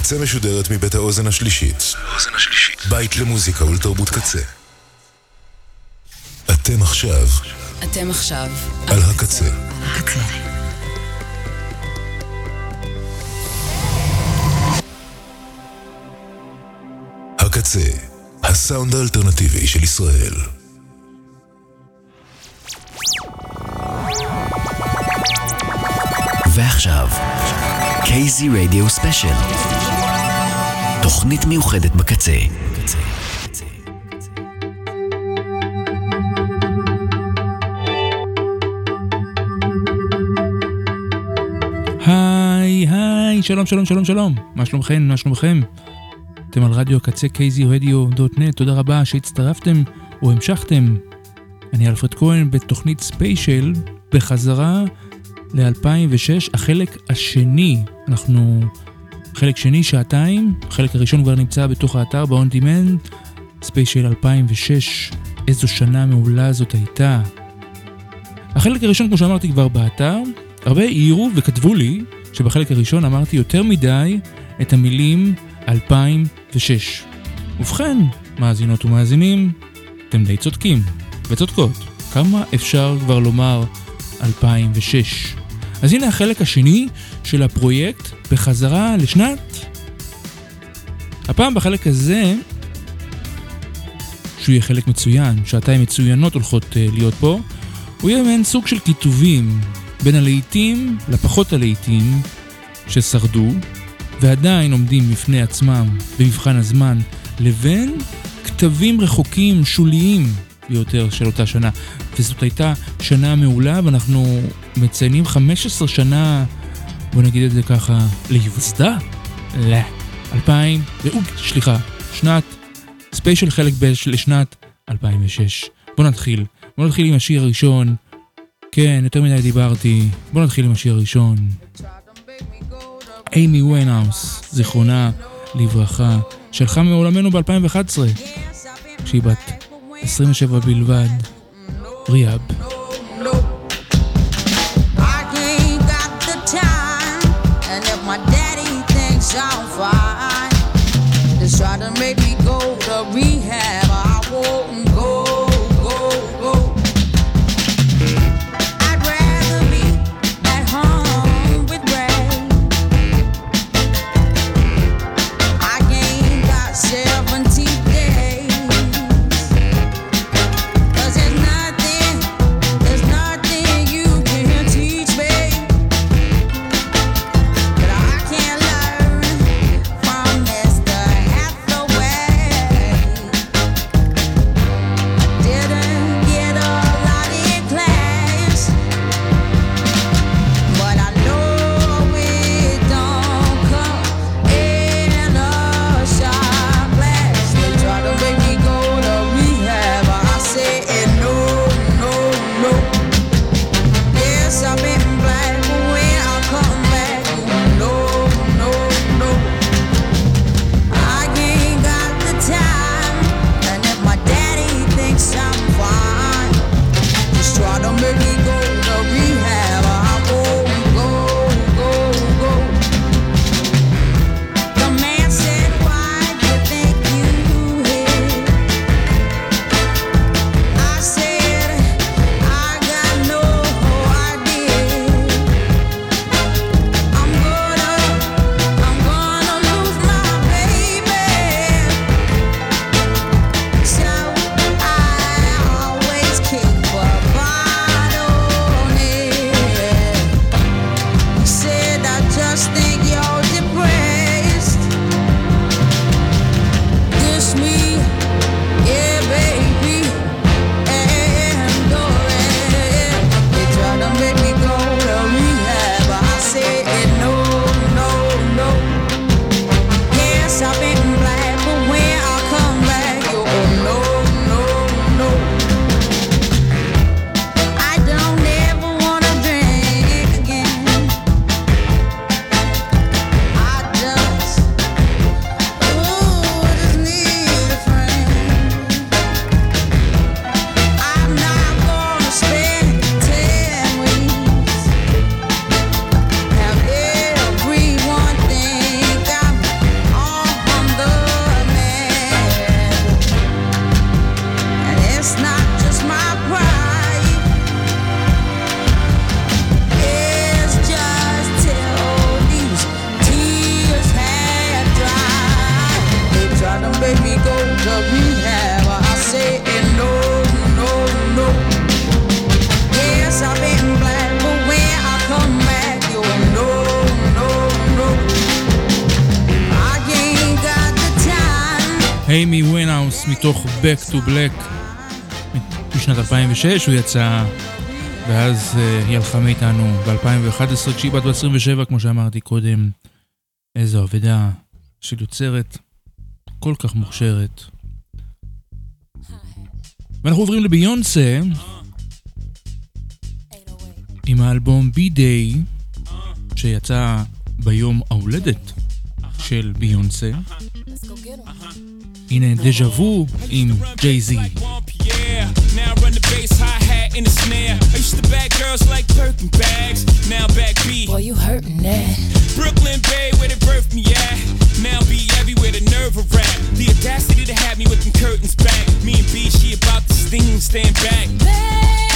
הקצה משודרת מבית האוזן השלישית. בית למוזיקה ולתרבות קצה. אתם עכשיו אתם עכשיו על הקצה. הקצה. הקצה, הסאונד האלטרנטיבי של ישראל. ועכשיו, קייזי רדיו ספיישל. תוכנית מיוחדת בקצה. היי היי שלום שלום שלום שלום. מה שלומכם? מה שלומכם? אתם על רדיו הקצה kzradio.net תודה רבה שהצטרפתם או המשכתם אני אלפרד כהן בתוכנית ספיישל בחזרה ל-2006 החלק השני. אנחנו חלק שני שעתיים החלק הראשון כבר נמצא בתוך האתר ב-on demand ספיישל 2006 איזו שנה מעולה זאת הייתה החלק הראשון כמו שאמרתי כבר באתר הרבה העירו וכתבו לי שבחלק הראשון אמרתי יותר מדי את המילים 2006. ובכן, מאזינות ומאזינים, אתם די צודקים וצודקות. כמה אפשר כבר לומר 2006? אז הנה החלק השני של הפרויקט בחזרה לשנת... הפעם בחלק הזה, שהוא יהיה חלק מצוין, שעתיים מצוינות הולכות uh, להיות פה, הוא יהיה מעין סוג של כיתובים בין הלהיטים לפחות הלהיטים ששרדו ועדיין עומדים בפני עצמם במבחן הזמן, לבין כתבים רחוקים, שוליים ביותר של אותה שנה. וזאת הייתה שנה מעולה ואנחנו מציינים 15 שנה, בוא נגיד את זה ככה, להיווסדה? לא. 2000, סליחה, שנת, ספיישל חלק ב' לשנת 2006. בוא נתחיל. בוא נתחיל עם השיר הראשון. כן, יותר מדי דיברתי. בוא נתחיל עם השיר הראשון. אימי ויינהאוס, זיכרונה לברכה, שלחה מעולמנו ב-2011, כשהיא בת 27 בלבד. ריאב. Down. איימי ווינהאוס מתוך Back to Black משנת 2006 הוא יצא ואז אה, היא הלכה מאיתנו ב-2011 כשהיא בת 27 כמו שאמרתי קודם איזו אבדה של יוצרת כל כך מוכשרת. ואנחנו עוברים לביונסה עם האלבום B'Day שיצא ביום ההולדת של ביונסה. הנה דז'ה וו עם ג'יי-זי. Now the snare. I used to bag girls like bags. Now back B. Boy, you that. Brooklyn Bay, where they birthed me at. Now be everywhere, the nerve of rap. The audacity to have me with them curtains back. Me and B, she about to sting, stand back.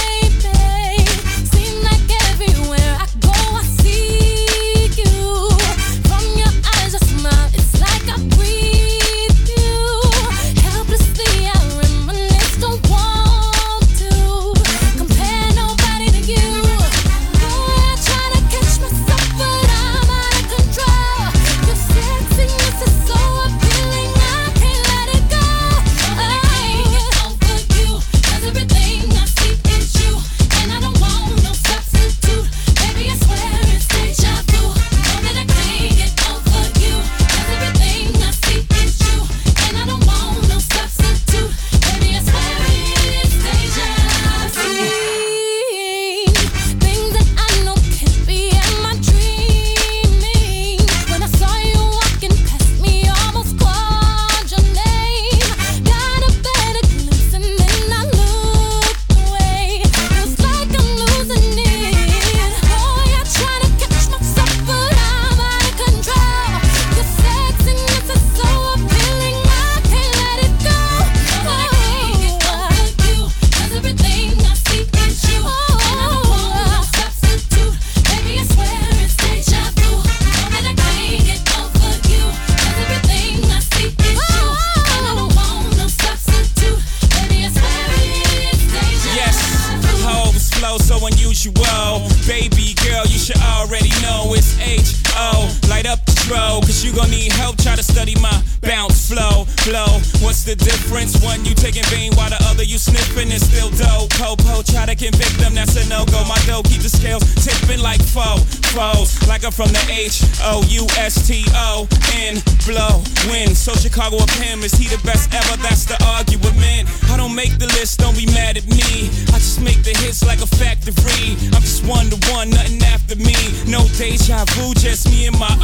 borrow a pen. Is he the best ever? That's the argument. I don't make the list, don't be mad at me. I just make the hits like a factory. I'm just one to one, nothing after me. No deja vu, just me and my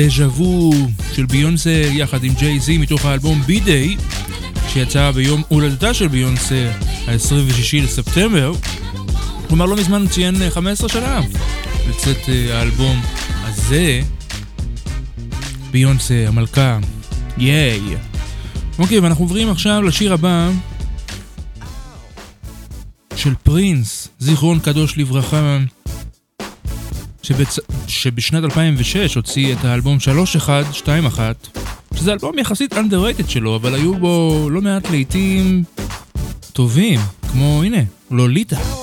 דז'ה וו של ביונסה יחד עם ג'יי זי מתוך האלבום בי דיי שיצא ביום הולדתה של ביונסה ה-26 לספטמבר. כלומר לא מזמן הוא ציין אה, 15 שנה לצאת אה, האלבום הזה. ביונסה המלכה. ייי. אוקיי ואנחנו עוברים עכשיו לשיר הבא של פרינס זיכרון קדוש לברכה. שבצ... שבשנת 2006 הוציא את האלבום 3121, שזה אלבום יחסית underrated שלו, אבל היו בו לא מעט לעיתים טובים, כמו הנה, לוליטה. לא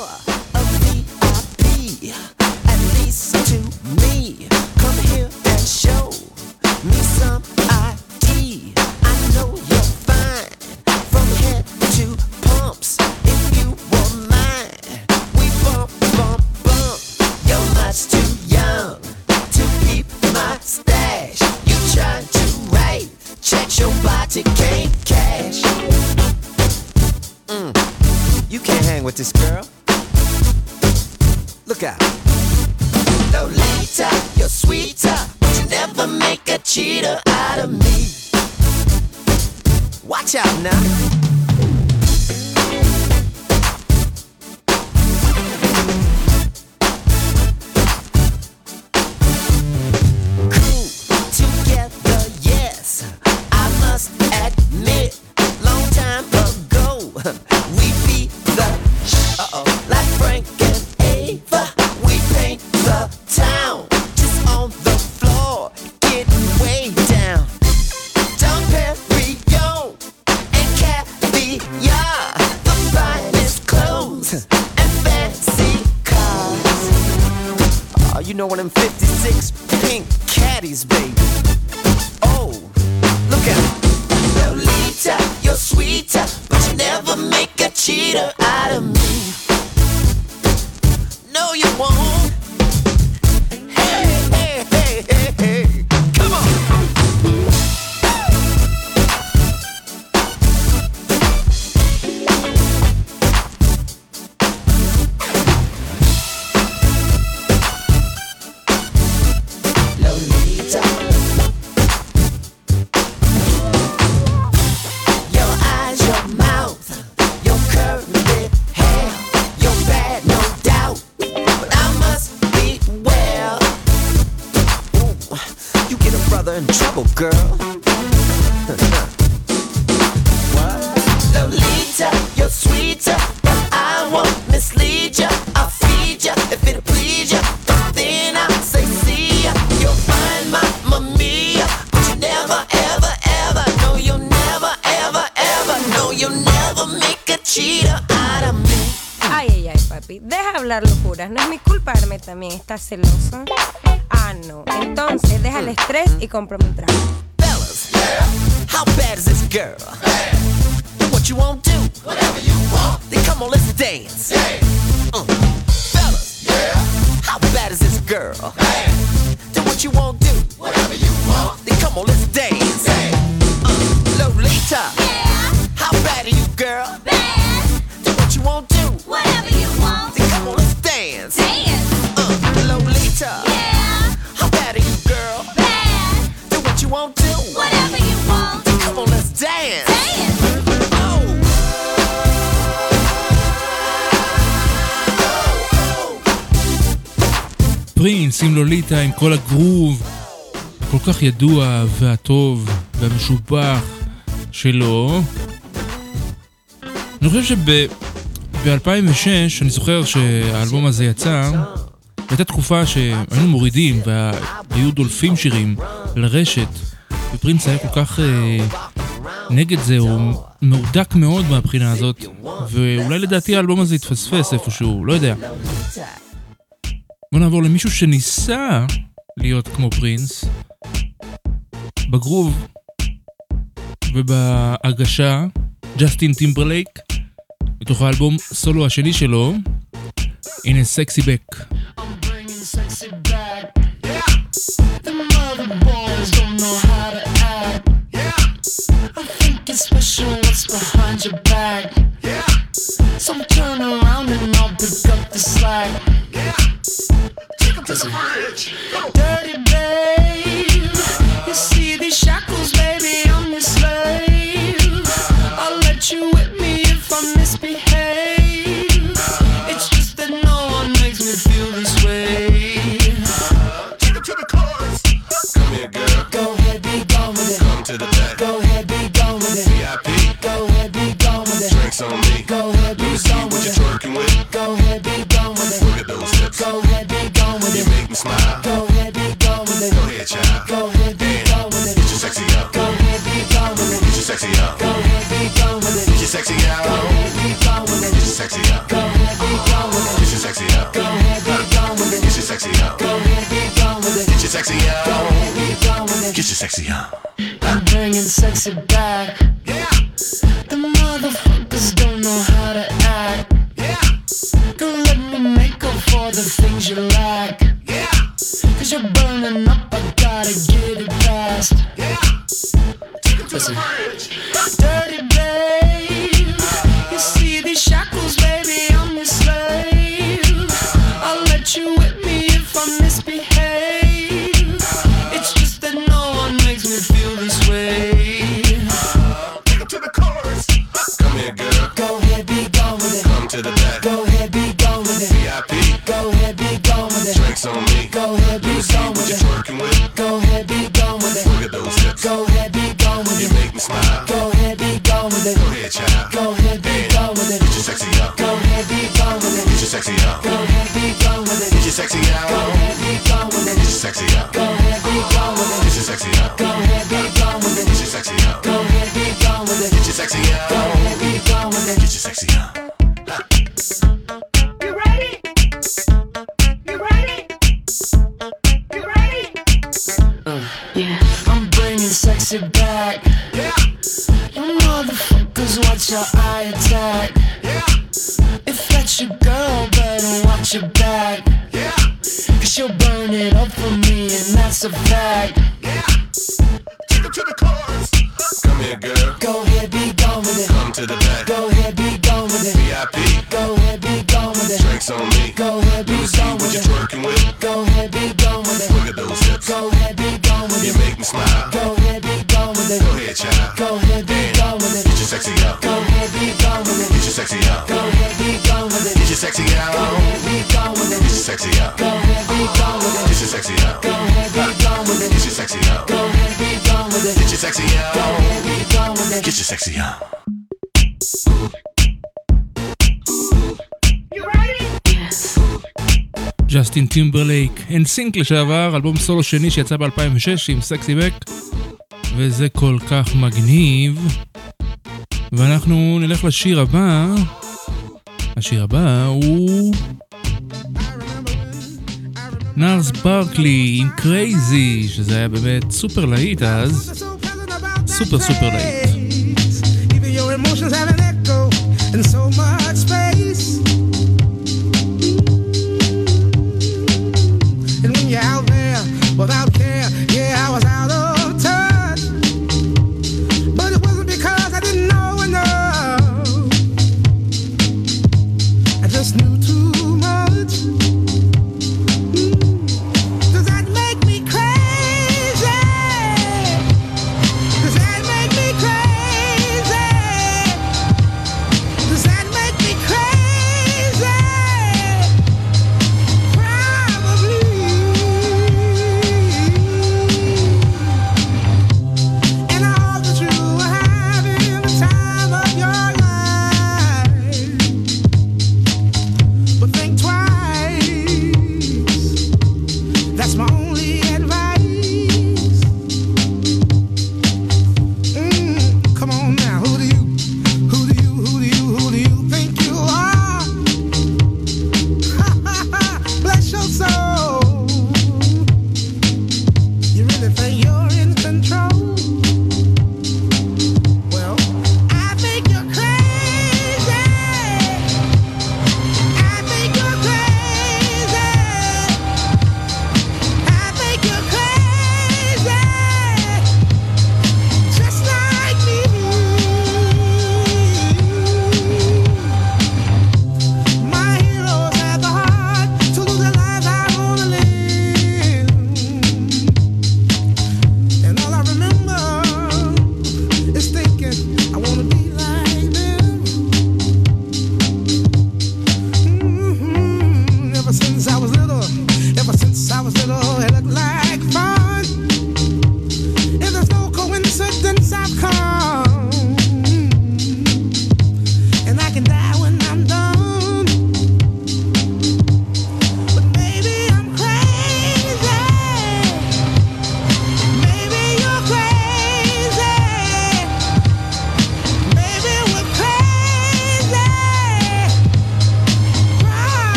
Oh, you know one I'm 56 pink caddies, baby. Oh, look out. Lolita, you're sweeter, but you never make a cheater out of me. No, you won't. También. ¿Estás celoso? Ah, no. Entonces, deja el estrés y cómprame un trago. Fellas, how bad is this girl? Do what you won't do. Whatever you want. Then come on, let's dance. Uh. Fellas, how bad is this girl? Do what you won't do. Whatever you want. Then come on, let's עם לוליטה עם כל הגרוב הכל כך ידוע והטוב והמשובח שלו. אני חושב שב-2006, אני זוכר שהאלבום הזה יצא, הייתה תקופה שהיינו מורידים והיו דולפים שירים לרשת, ופרינס היה כל כך אה, נגד זה, הוא מהודק מאוד מהבחינה הזאת, ואולי לדעתי האלבום הזה התפספס איפשהו, לא יודע. בוא נעבור למישהו שניסה להיות כמו פרינס, בגרוב ובהגשה, ג'סטין טימברלייק, מתוך האלבום סולו השני שלו, הנה SexyBack. behind your back. Yeah. So turn around and I'll pick up the slack. Yeah. Take him to the. Dirty sexy Go ahead. Get your sexy up. Go ahead. Get your sexy up. Go ahead. Get your sexy up. Go ahead. Get your sexy Go ahead. Get your sexy up. I'm bringing sexy back. NSYNC לשעבר, אלבום סולו שני שיצא ב-2006 עם SexyBack, וזה כל כך מגניב. ואנחנו נלך לשיר הבא. השיר הבא הוא... Gnarls Barkley עם Crazy, שזה היה באמת סופר להיט אז. סופר סופר להיט. Even your emotions have an echo in so much space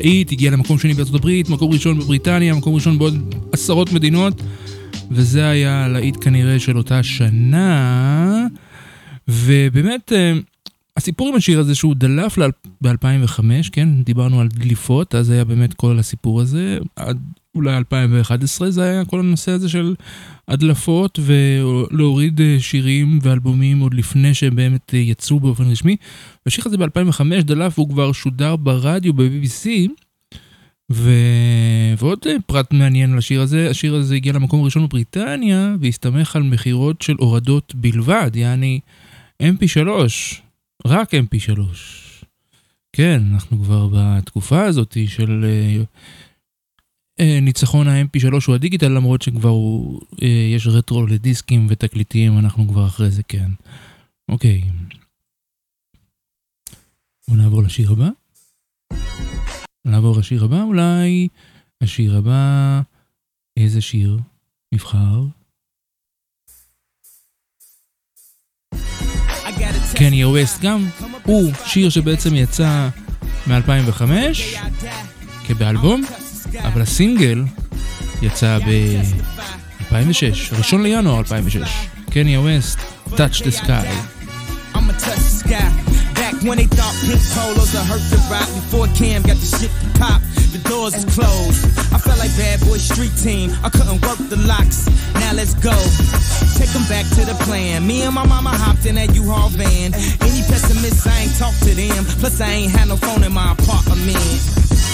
להיט, הגיע למקום שני בארצות הברית, מקום ראשון בבריטניה, מקום ראשון בעוד עשרות מדינות, וזה היה להיט כנראה של אותה שנה. ובאמת, אה, הסיפור עם השיר הזה שהוא דלף ב-2005, כן? דיברנו על דליפות, אז היה באמת כל הסיפור הזה. אולי 2011 זה היה כל הנושא הזה של הדלפות ולהוריד אה, שירים ואלבומים עוד לפני שהם באמת אה, יצאו באופן רשמי. השיר הזה ב-2005 דלף והוא כבר שודר ברדיו ב-BBC. ו... ועוד אה, פרט מעניין על השיר הזה, השיר הזה הגיע למקום הראשון בבריטניה והסתמך על מכירות של הורדות בלבד, יעני mp3, רק mp3. כן, אנחנו כבר בתקופה הזאת של... Uh, ניצחון ה-MP3 הוא הדיגיטל, למרות שכבר הוא, אה, יש רטרו לדיסקים ותקליטים, אנחנו כבר אחרי זה, כן. אוקיי. בואו נעבור לשיר הבא. נעבור לשיר הבא, אולי השיר הבא, איזה שיר נבחר? קניה ווסט גם, הוא שיר שבעצם יצא מ-2005 כבאלבום, אבל הסינגל יצא ב-2006, ראשון לינואר 2006. קניה ווסט, Touch the Sky. I'ma touch the sky. Back when they thought pink polos would hurt the rock before Cam got the shit to pop. The doors is closed. I felt like bad boy street team. I couldn't work the locks. Now let's go. Take them back to the plan. Me and my mama hopped in that U-Haul van. Any pessimists, I ain't talk to them. Plus, I ain't had no phone in my apartment.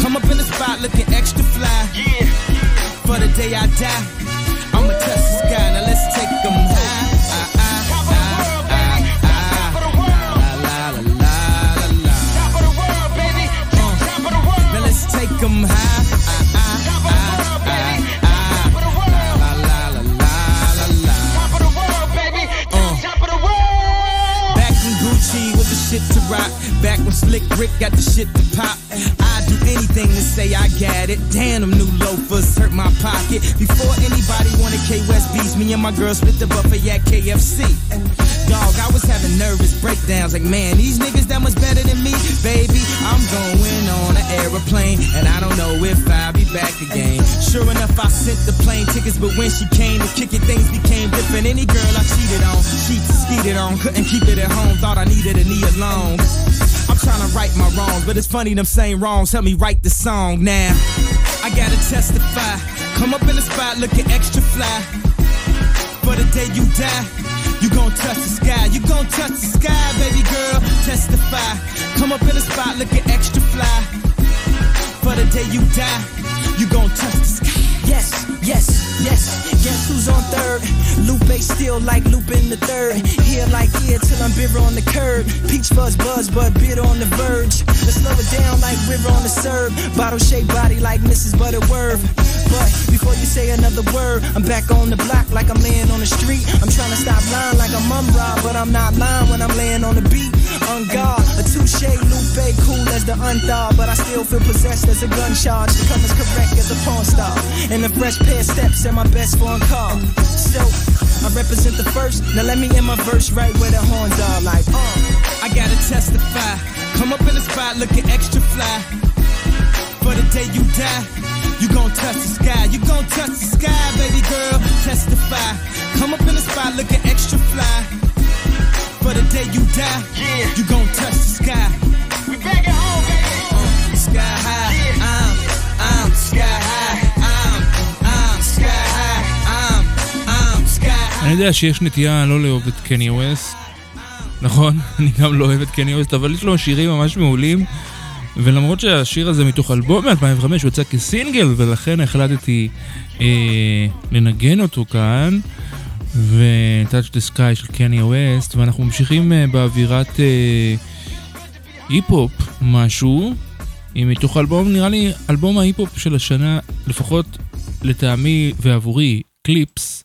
Come up in the spot looking extra fly. Yeah. For the day I die, I'ma touch the sky. Now let's take them high. Shit to rock. Back when Slick Rick got the shit to pop. I anything to say I got it. Damn, them new loafers hurt my pocket. Before anybody wanted K West beats, me and my girl split the buffet at KFC. Dog, I was having nervous breakdowns. Like, man, these niggas that much better than me. Baby, I'm going on an aeroplane. And I don't know if I'll be back again. Sure enough, I sent the plane tickets. But when she came to kick it, things became different. Any girl I cheated on, she skeeted on. Couldn't keep it at home. Thought I needed a knee alone. Trying to right my wrongs, but it's funny them same wrongs help me write the song now. I gotta testify. Come up in the spot looking extra fly. For the day you die, you gon' touch the sky. You gon' touch the sky, baby girl. Testify. Come up in the spot looking extra fly. For the day you die, you gon' touch the sky. Yes, yes, yes. Guess who's on third? Lupe still like looping the third. Here like here till I'm bitter on the curb. Peach fuzz buzz, but bitter on the verge. Let's slow it down like river on the serve. Bottle shaped body like Mrs. Butterworth. But before you say another word, I'm back on the block like I'm laying on the street. I'm trying to stop lying like I'm Mumra, but I'm not lying when I'm laying on the beat. On guard, a touche, Lupe, cool as the unthaw, but I still feel possessed as a gun charge. To come as correct as a porn star. And a fresh pair steps my best foreign car. So, I represent the first. Now let me in my verse right where the horns are like, uh. I gotta testify. Come up in the spot looking extra fly. For the day you die, you gon' touch the sky. You gon' touch the sky, baby girl. Testify. Come up in the spot looking extra fly. For the day you die, you gon' touch the sky. We back at home, baby. Uh, sky high. I'm, I'm uh, uh, sky high. אני יודע שיש נטייה לא לאהוב את קניה ווסט, נכון? אני גם לא אוהב את קניה ווסט, אבל יש לו שירים ממש מעולים. ולמרות שהשיר הזה מתוך אלבום מ-2005 הוא יצא כסינגל, ולכן החלטתי אה, לנגן אותו כאן, ו-Touch the Sky של קניה ווסט, ואנחנו ממשיכים אה, באווירת אה, היפ-הופ משהו, עם מתוך אלבום, נראה לי אלבום ההיפ-הופ של השנה, לפחות לטעמי ועבורי, Clipse,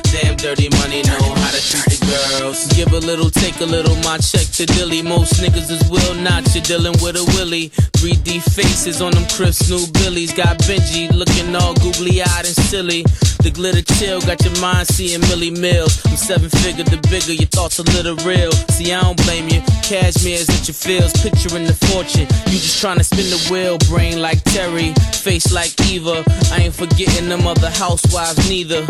Damn dirty money know how to treat the girls. Give a little, take a little, my check to Dilly. Most niggas is will not, you're dealing with a Willie. 3D faces on them crisp new Billies. Got Benji looking all googly eyed and silly. The glitter chill got your mind seeing Millie Mills. I'm seven figure, the bigger your thoughts a little real. See, I don't blame you. Cashmere's at your feels, picturing the fortune. You just trying to spin the wheel, brain like Terry, face like Eva. I ain't forgetting them other housewives neither.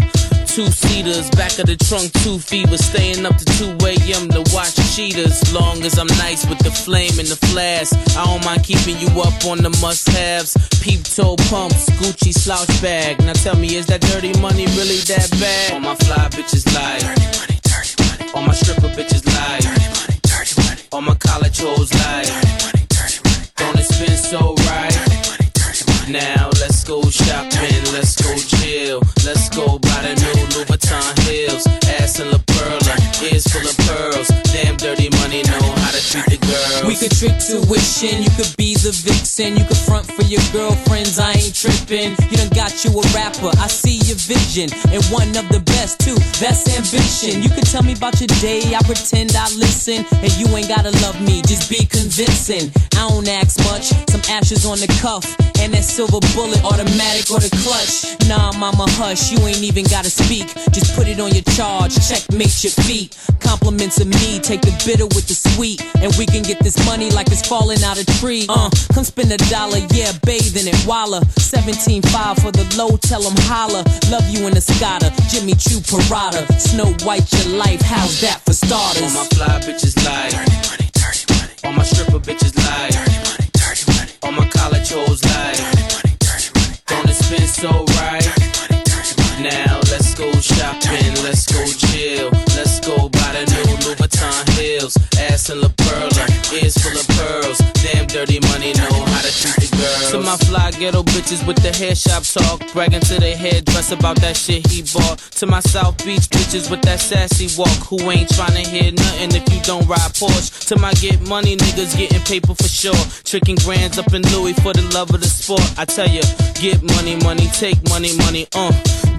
Two seaters, back of the trunk, two fevers, staying up to 2 a.m. to watch cheaters. Long as I'm nice with the flame and the flash, I don't mind keeping you up on the must haves. Peep toe pumps, Gucci slouch bag. Now tell me, is that dirty money really that bad? All my fly bitches lie. Dirty money, dirty money. All my stripper bitches lie. Dirty money, dirty money. All my college hoes lie. Dirty money, dirty money. Don't it spin so right? Dirty money, dirty money. Now let's go shopping, let's go chill, let's go buy the new ears full of pearls. We could trick tuition, you could be the vixen, you could front for your girlfriends, I ain't tripping. You done got you a rapper, I see your vision, and one of the best too, that's ambition. You could tell me about your day, I pretend I listen, and you ain't gotta love me, just be convincing. I don't ask much, some ashes on the cuff, and that silver bullet, automatic or the clutch. Nah, mama, hush, you ain't even gotta speak, just put it on your charge, checkmate your feet. Compliments of me, take the bitter with the sweet, and we can get this money like it's falling out a tree. Uh, come spend a dollar, yeah, bathing it, Walla. 17.5 for the low, tell 'em holla. Love you in the Scotta, Jimmy Choo Parada. Snow White, your life, how's that for starters? All my fly bitches lie. Dirty money, dirty money. All my stripper bitches lie. Dirty money, dirty money. All my college hoes lie. Dirty money, dirty money. Don't it spin so right? Dirty money, dirty money. Now let's go shopping, let's go chill, let's go buy the new Louis Vuitton heels. Ass La Perla, ears full of pearls. Damn dirty money, know how to treat the girls. To my fly ghetto bitches with the hair shop talk, bragging to their hairdress about that shit he bought. To my South Beach bitches with that sassy walk, who ain't tryna hear nothing if you don't ride Porsche. To my get money niggas getting paper for sure, tricking grands up in Louis for the love of the sport. I tell ya, get money, money, take money, money, uh.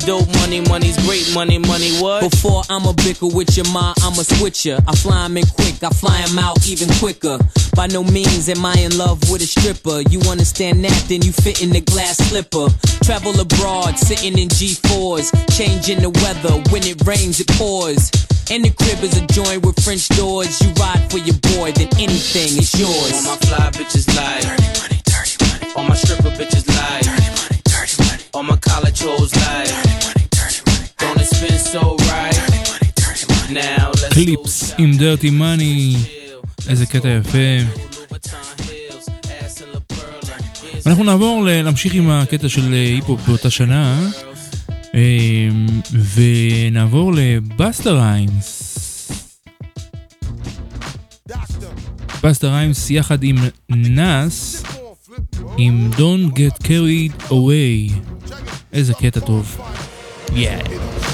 Dope money, money's great money, money, what? Before I'm a bicker with your ma, I'm a switcher. I fly 'em in quick, I fly fly 'em out even quicker. By no means am I in love with a stripper. You understand that, then you fit in the glass slipper. Travel abroad, sitting in G4s, changing the weather. When it rains, it pours. And the crib is a joint with French doors. You ride for your boy, then anything is yours. All my fly bitches lie. Dirty money, dirty money. All my stripper bitches lie. Dirty money, dirty money. All my college hoes. Dirty money, dirty money. Don't it spend so right? Dirty money, dirty money. Now let's Clipse עם Dirty Money, איזה קטע יפה. אנחנו נעבור, להמשיך עם הקטע של אה, היפ-הופ באותה שנה, אה, ונעבור לבאסטה ריימס. באסטה ריימס יחד עם נאס, עם Don't Get Carried Away. איזה קטע טוב. Yeah.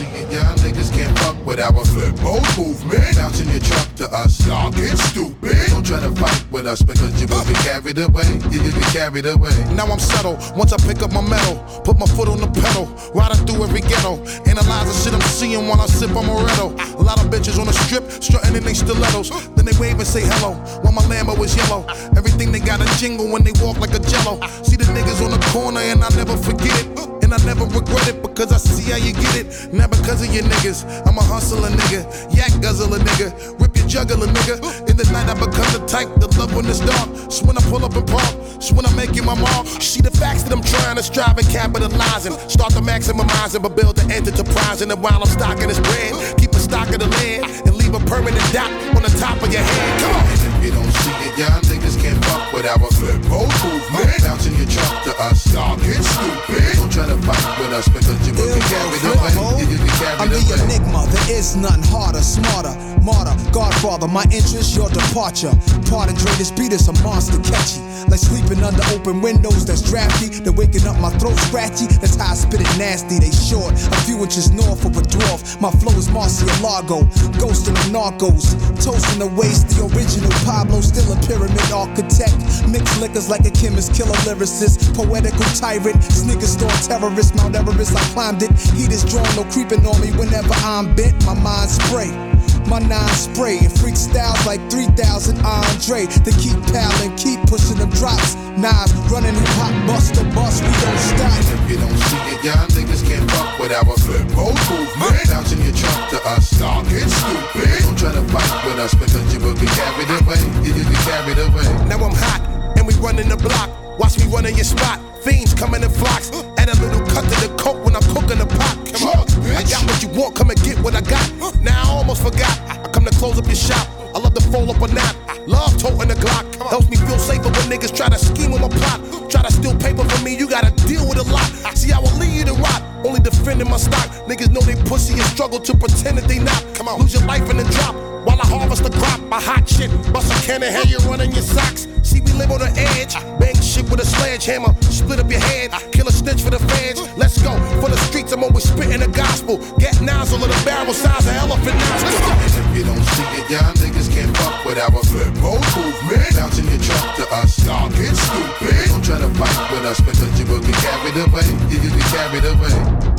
With our flip mode movement. Bouncing your truck to us, y'all get stupid. Don't try to fight with us because you will be carried away. You will be carried away. Now I'm settled. Once I pick up my metal, put my foot on the pedal, riding through every ghetto, analyze the shit I'm seeing while I sip on Moretto. A lot of bitches on the strip, strutting in they stilettos. Then they wave and say hello, while my Lambo is yellow. Everything they got a jingle when they walk like a jello. See the niggas on the corner and I never forget it. And I never regret it because I see how you get it. Not because of your niggas. I'm a hustler nigga. Yak guzzler nigga. Rip your juggler nigga. In the night I become the type to love when it's dark. So when I pull up and park. So when I'm making my mark. See the facts that I'm trying to strive and capitalizing. Start to maximizing but build the enterprising. And while I'm stocking this bread, keep a stock of the land. And leave a permanent dot on the top of your head. Come on. If you don't see it, y'all niggas can't with our flip mode movement. Bouncing your truck to us, y'all get stupid. Don't try to fight with us because you will be carried away. You be I'm the away. enigma, there is none harder, smarter, martyr, godfather, my interest, your departure. Part of Dre, this beat is a monster catchy. Like sleeping under open windows that's drafty. Then waking up my throat scratchy. That's how I spit it nasty. They short, a few inches north of a dwarf. My flow is Marcialago, ghosting the narcos. Toasting the waste, the original Pablo, still a pyramid architect. Mixed liquors like a chemist, killer lyricist. Poetical tyrant, sneaker store terrorist. Mount Everest, I climbed it. Heat is drawn, no creeping on me whenever I'm bent. My mind spray. My nine spray and freestyles like 3000 Andre. They keep piling, keep pushing them drops. Knives running hip hop, bust the bus, we don't stop. And If you don't see it, y'all niggas can't fuck with our flip mode movement. Bouncing your trunk to us, dog, it's stupid. Don't try to fight with us because you will get carried away. You will get carried away. Now I'm hot and we running the block. Watch me running your spot. Fiends coming in flocks. Add a little cut to the coke when I'm cooking the pot. Come on, I got what you want, come and get what I got. Now I almost forgot. I come to close up your shop. I love to fold up a nap. Love toting the Glock. Helps me feel safer when niggas try to scheme on my plot. Try to steal paper from me, you gotta deal with a lot. See, I will leave you to rot. Only defending my stock. Niggas know they pussy and struggle to pretend that they not. Come on, lose your life in the drop. While I harvest the crop, my hot shit. Bust a can of hair, you running your socks. See, we live on the edge. Bang shit with a sledgehammer. Split up your head. Kill a snitch for the feds. Let's go. For the streets, I'm always spitting the gospel. Get nozzle of the barrel size of elephant nostril. If you don't see it, y'all niggas can't fuck with our flip mode movement. Bouncing your trunk to us, dog, it's stupid. Don't try to fight with us because you will get carried away. You will get carried away.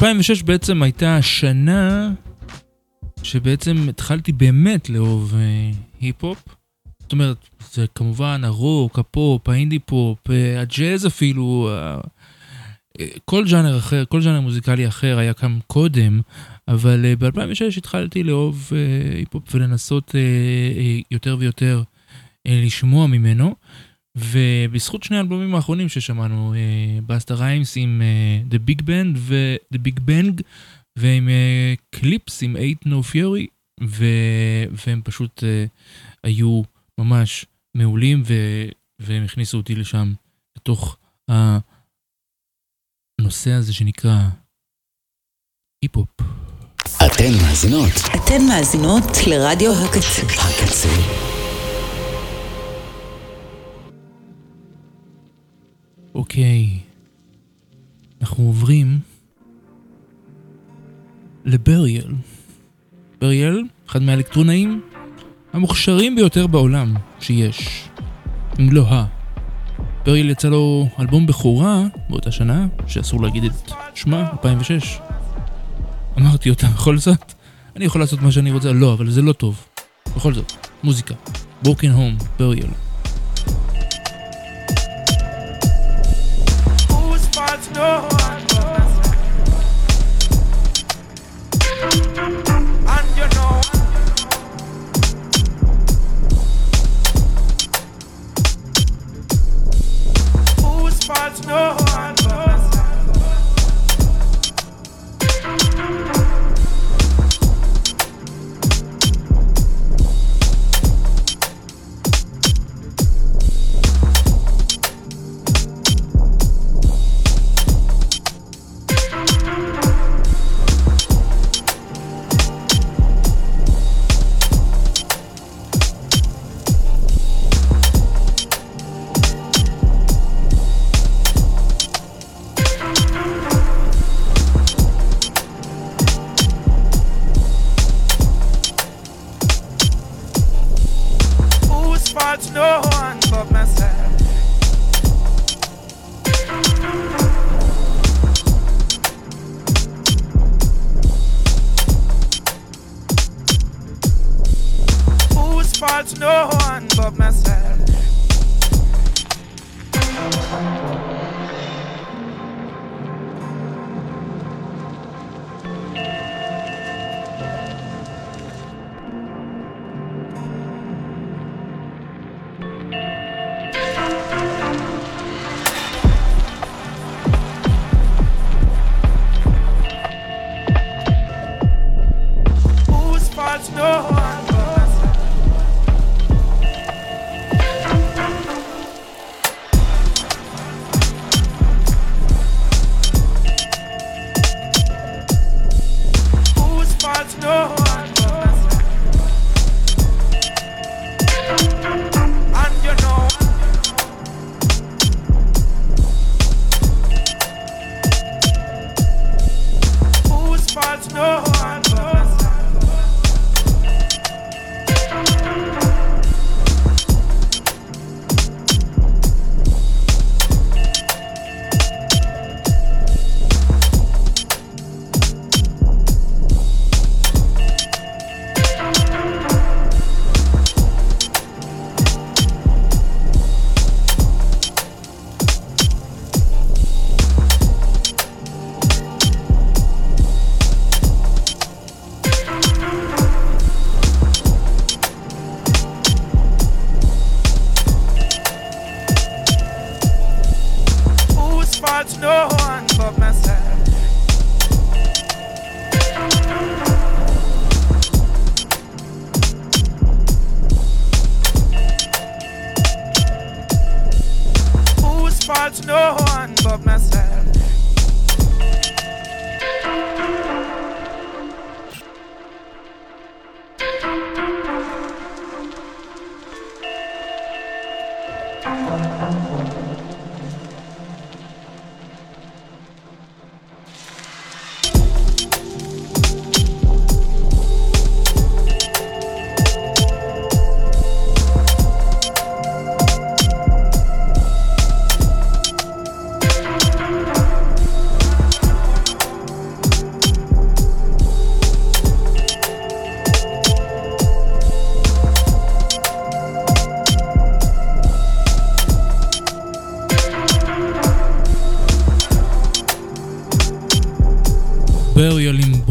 2006 בעצם הייתה השנה שבעצם התחלתי באמת לאהוב אה, היפ-הופ. זאת אומרת, זה כמובן הרוק, הפופ, האינדי פופ, אה, הג'אז אפילו, אה, אה, כל ז'אנר אחר, כל ז'אנר מוזיקלי אחר היה קם קודם, אבל אה, ב-2006 התחלתי לאהוב אה, היפ-הופ ולנסות אה, אה, יותר ויותר אה, לשמוע ממנו. ובזכות שני האלבומים האחרונים ששמענו, אה, באסטה ריימס עם אה, The Big Band ו-The Big Bang, ועם אה, קליפס עם 8 No Fury, ו... והם פשוט אה, היו ממש מעולים, ו... והם הכניסו אותי לשם, לתוך הנושא הזה שנקרא היפ-הופ. אתן מאזינות אתן מאזינות לרדיו הקצה. הקצה. אוקיי, אנחנו עוברים לבריאל. בריאל, אחד מהאלקטרונאים המוכשרים ביותר בעולם שיש, אם לא ה. בריאל יצא לו אלבום בכורה באותה שנה, שאסור להגיד את שמה, 2006. אמרתי אותה בכל זאת. אני יכול לעשות מה שאני רוצה, לא, אבל זה לא טוב. בכל זאת, מוזיקה. Broken Home, בריאל. Oh.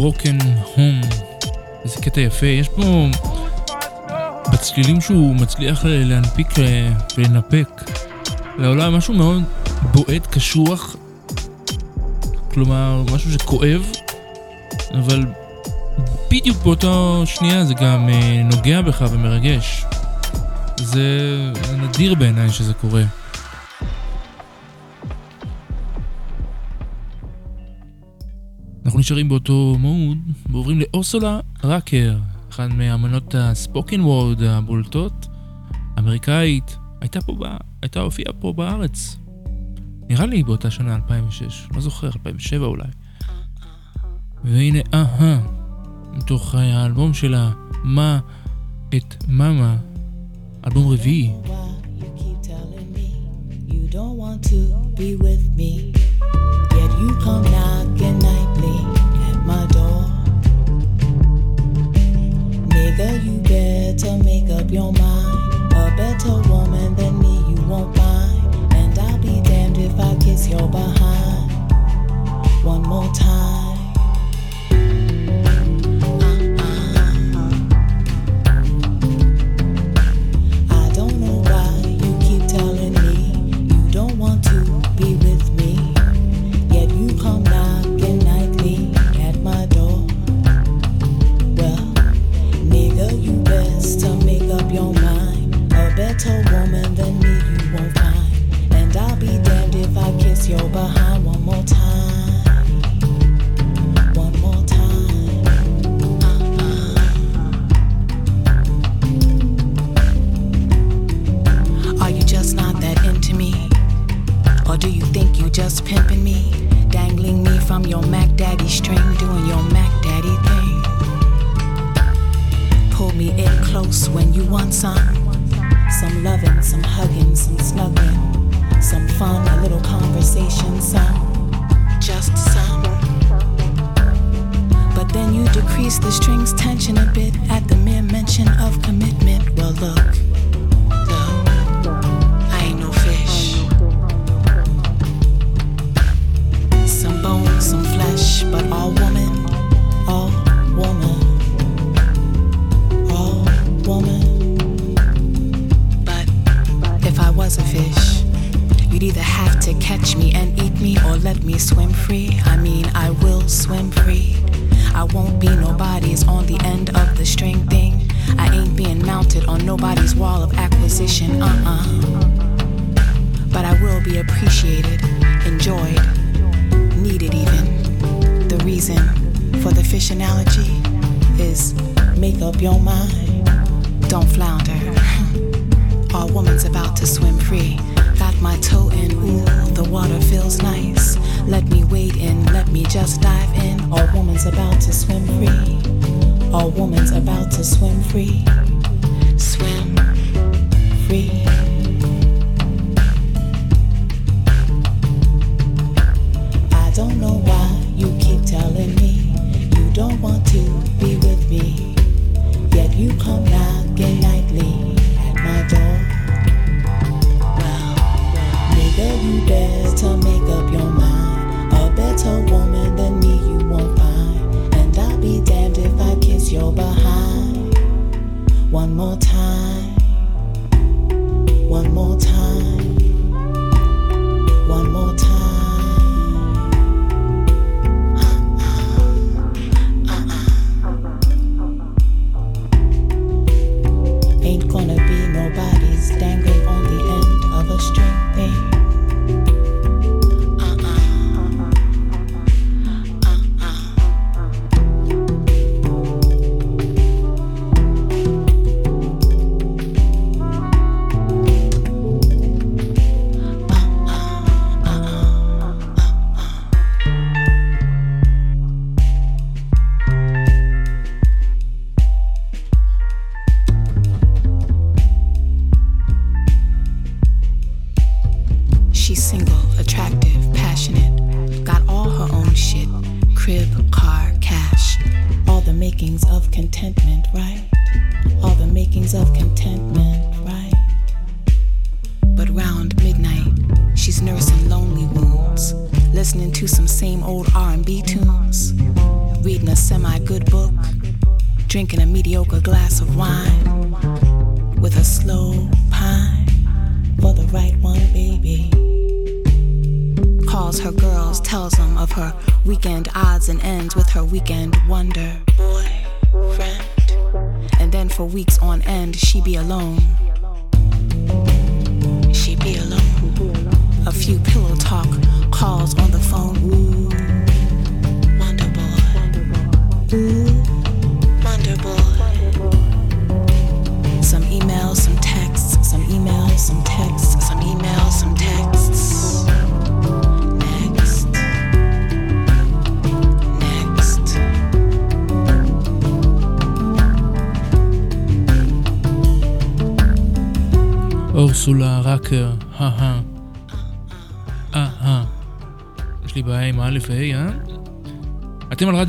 ברוקן הום. איזה קטע יפה, יש פה בצלילים שהוא מצליח ל- להנפיק אה, ולנפק לעולם משהו מאוד בועט, קשוח, כלומר משהו שכואב, אבל בדיוק באותו שנייה זה גם אה, נוגע בך ומרגש. זה נדיר בעיניי שזה קורה. נשארים באותו מוד ועוברים לאורסולה ראקר, אחת מאמנות הספוקן וורד הבולטות, אמריקאית, הייתה פה. הייתה הופיעה פה בארץ. נראה לי באותה שנה, 2006, לא זוכר, 2007 אולי. והנה, אהה, מתוך האלבום שלה, מה את מאמה, אלבום רביעי. You don't want to be with me, yet you come knocking nightly Nigga, you better make up your mind. A better woman than me you won't find, and I'll be damned if I kiss your behind one more time. A better woman than me you won't find. And I'll be damned if I kiss your behind one more time. One more time. Are you just not that into me? Or do you think you just pimping me? Dangling me from your Mac Daddy string, doing your Mac Daddy thing. Pull me in close when you want some. Some loving, some hugging, some snuggling. Some fun, a little conversation, some. Just some. But then you decrease the string's tension a bit at the mere mention of commitment. Well, look. To catch me and eat me or let me swim free. I mean, I will swim free. I won't be nobody's on the end of the string thing. I ain't being mounted on nobody's wall of acquisition, uh uh. But I will be appreciated, enjoyed, needed even. The reason for the fish analogy is make up your mind. Don't flounder. Our woman's about to swim free. My toe in, ooh, the water feels nice. Let me wade in, let me just dive in. Our woman's about to swim free. Our woman's about to swim free. Swim free.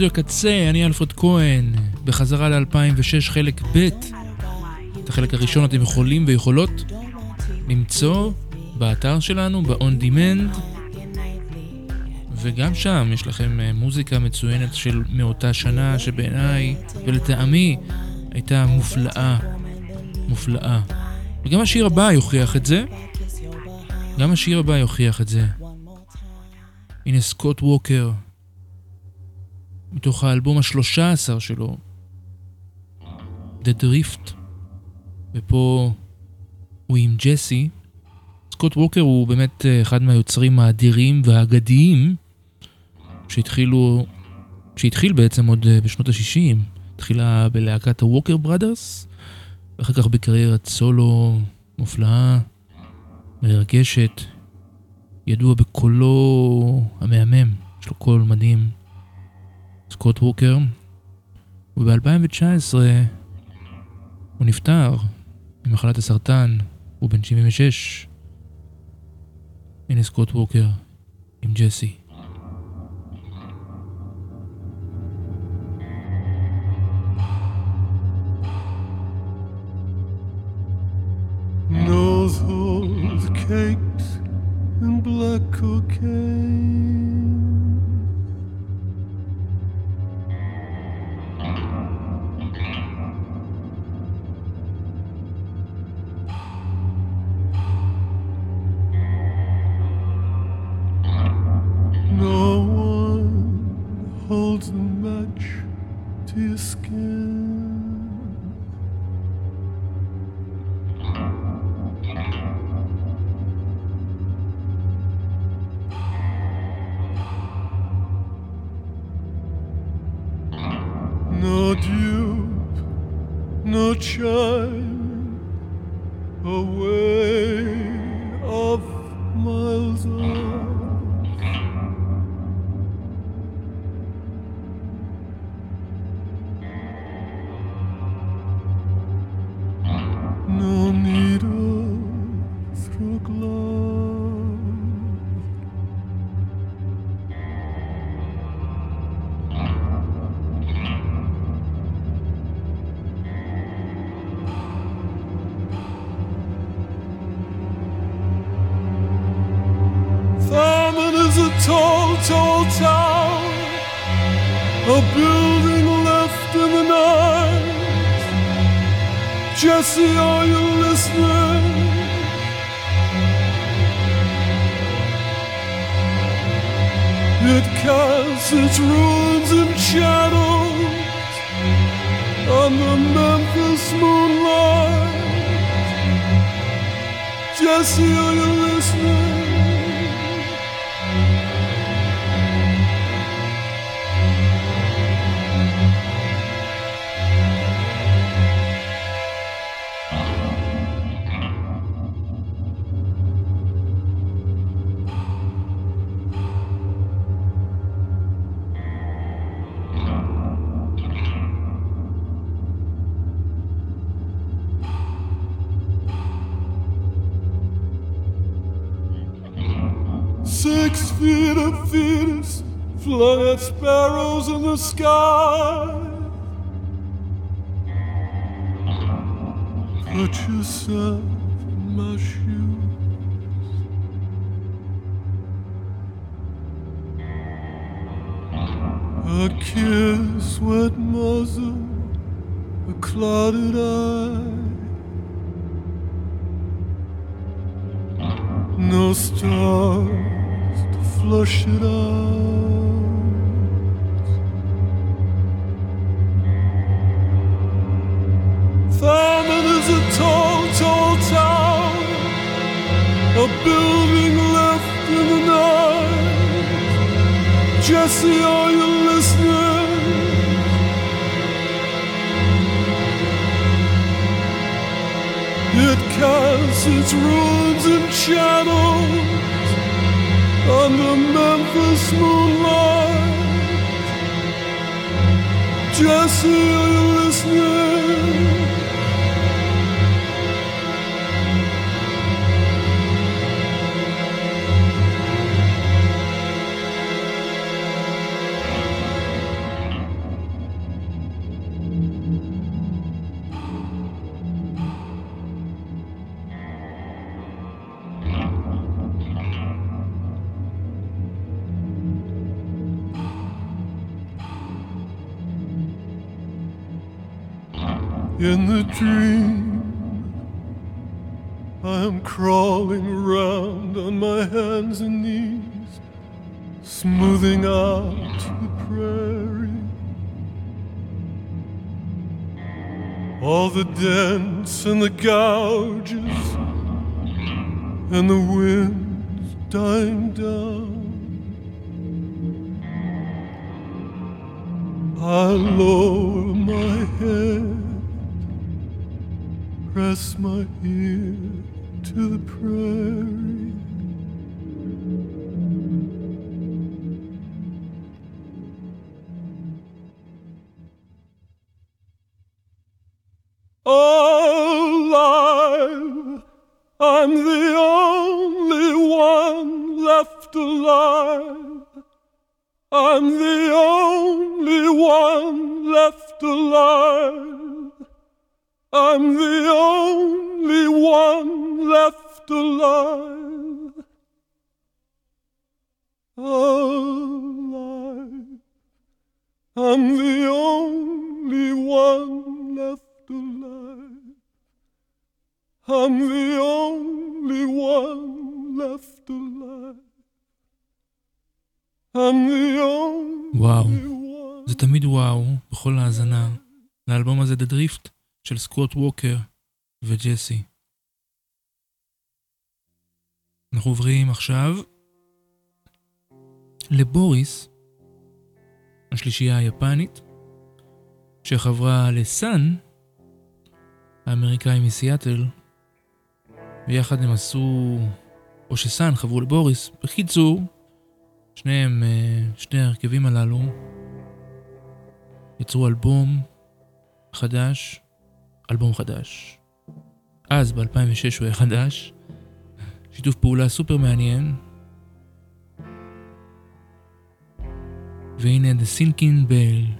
רדיו הקצה, אני אלפרד כהן, בחזרה ל-2006 חלק ב'. את החלק הראשון אתם יכולים ויכולות למצוא באתר שלנו, ב-on demand, וגם שם יש לכם אה, מוזיקה מצוינת של מאותה שנה, שבעיניי ולטעמי הייתה מופלאה, מופלאה. וגם השיר הבא יוכיח את זה. גם השיר הבא יוכיח את זה. הנה סקוט ווקר, מתוך האלבום השלושה עשר שלו, The Drift, ופה הוא עם ג'סי. סקוט ווקר הוא באמת אה, אחד מהיוצרים האדירים והאגדיים שהתחילו, שהתחיל בעצם עוד אה, בשנות ה-60. התחילה בלהקת הווקר בראדרס, ואחר כך בקריירת סולו מופלאה, מרגשת, ידוע בקולו המהמם, יש לו קול מדהים, סקוט ווקר, וב-2019 הוא נפטר ממחלת הסרטן, הוא בן 76. הנה סקוט ווקר עם ג'סי. In the dream, I am crawling around on my hands and knees, smoothing out the prairie. All the dents and the gouges, and the winds dying down. I lower my head press my ear to the prairie. Alive, I'm the only one left alive. I'm the only one left alive. I'm the only one left alive. Alive. I'm the only one left alive. I'm the only one left alive. I'm the only וואו, זה תמיד וואו בכל האזנה לאלבום הזה, The Drift, של סקוט ווקר וג'סי. אנחנו עוברים עכשיו לבוריס, השלישייה היפנית, שחברה לסאן, האמריקאי מסיאטל, ויחד הם עשו, או שסאן חברו לבוריס. בקיצור, שניהם, אה, שני ההרכבים הללו, יצרו אלבום חדש, אלבום חדש. אז, ב-2006 הוא היה חדש. שיתוף פעולה סופר מעניין. והנה The Sinking Bell.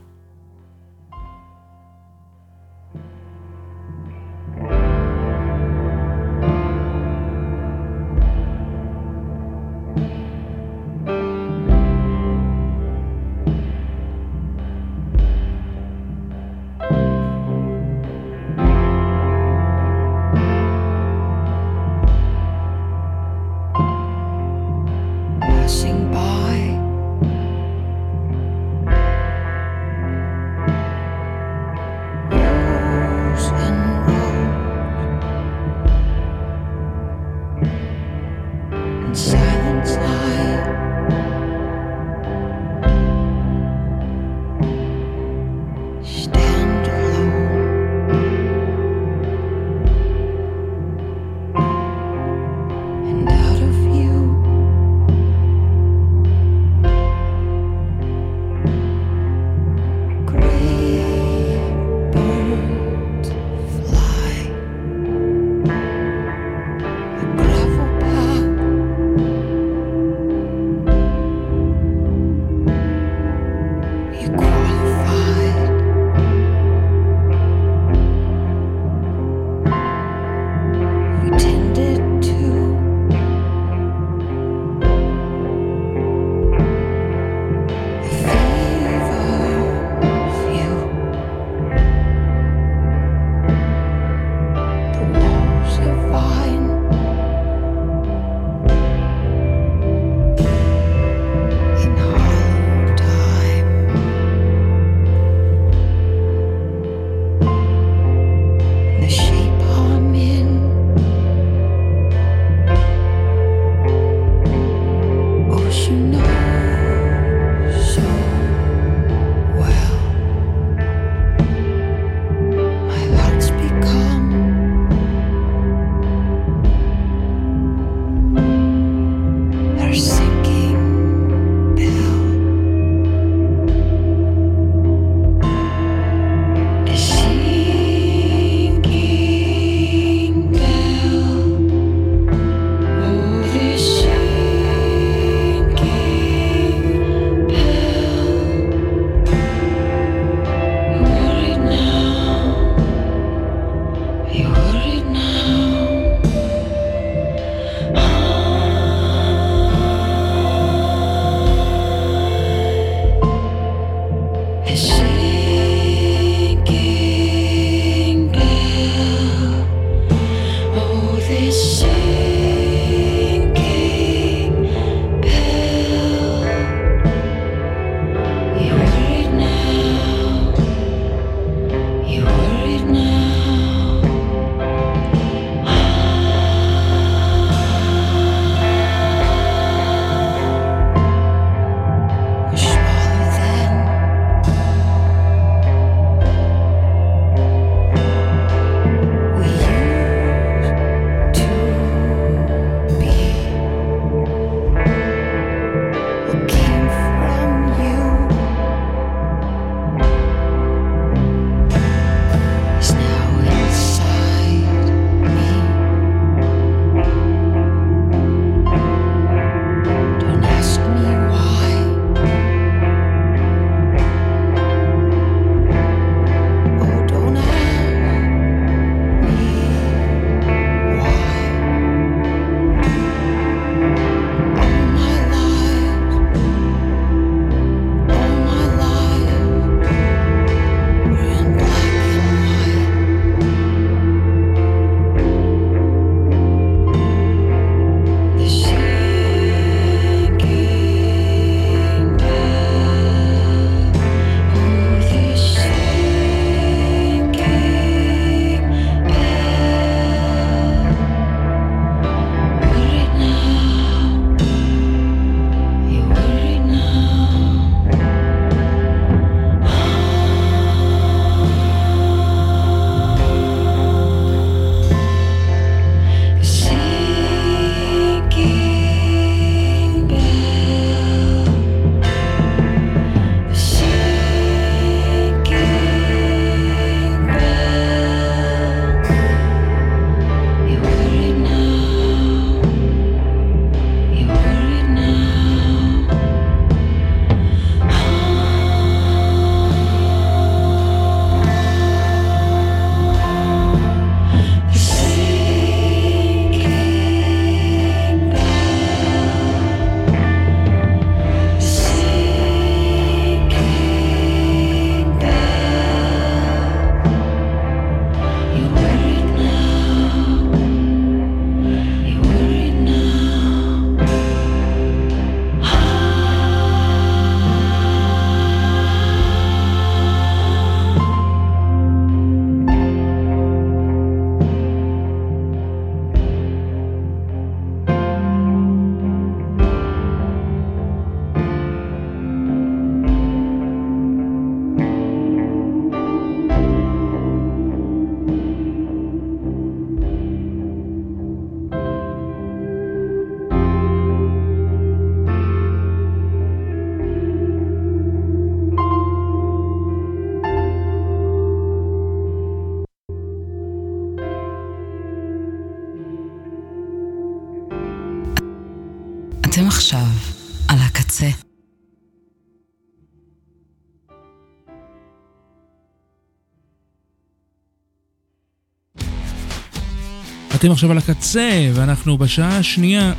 אתם עכשיו על הקצה, ואנחנו בשעה השנייה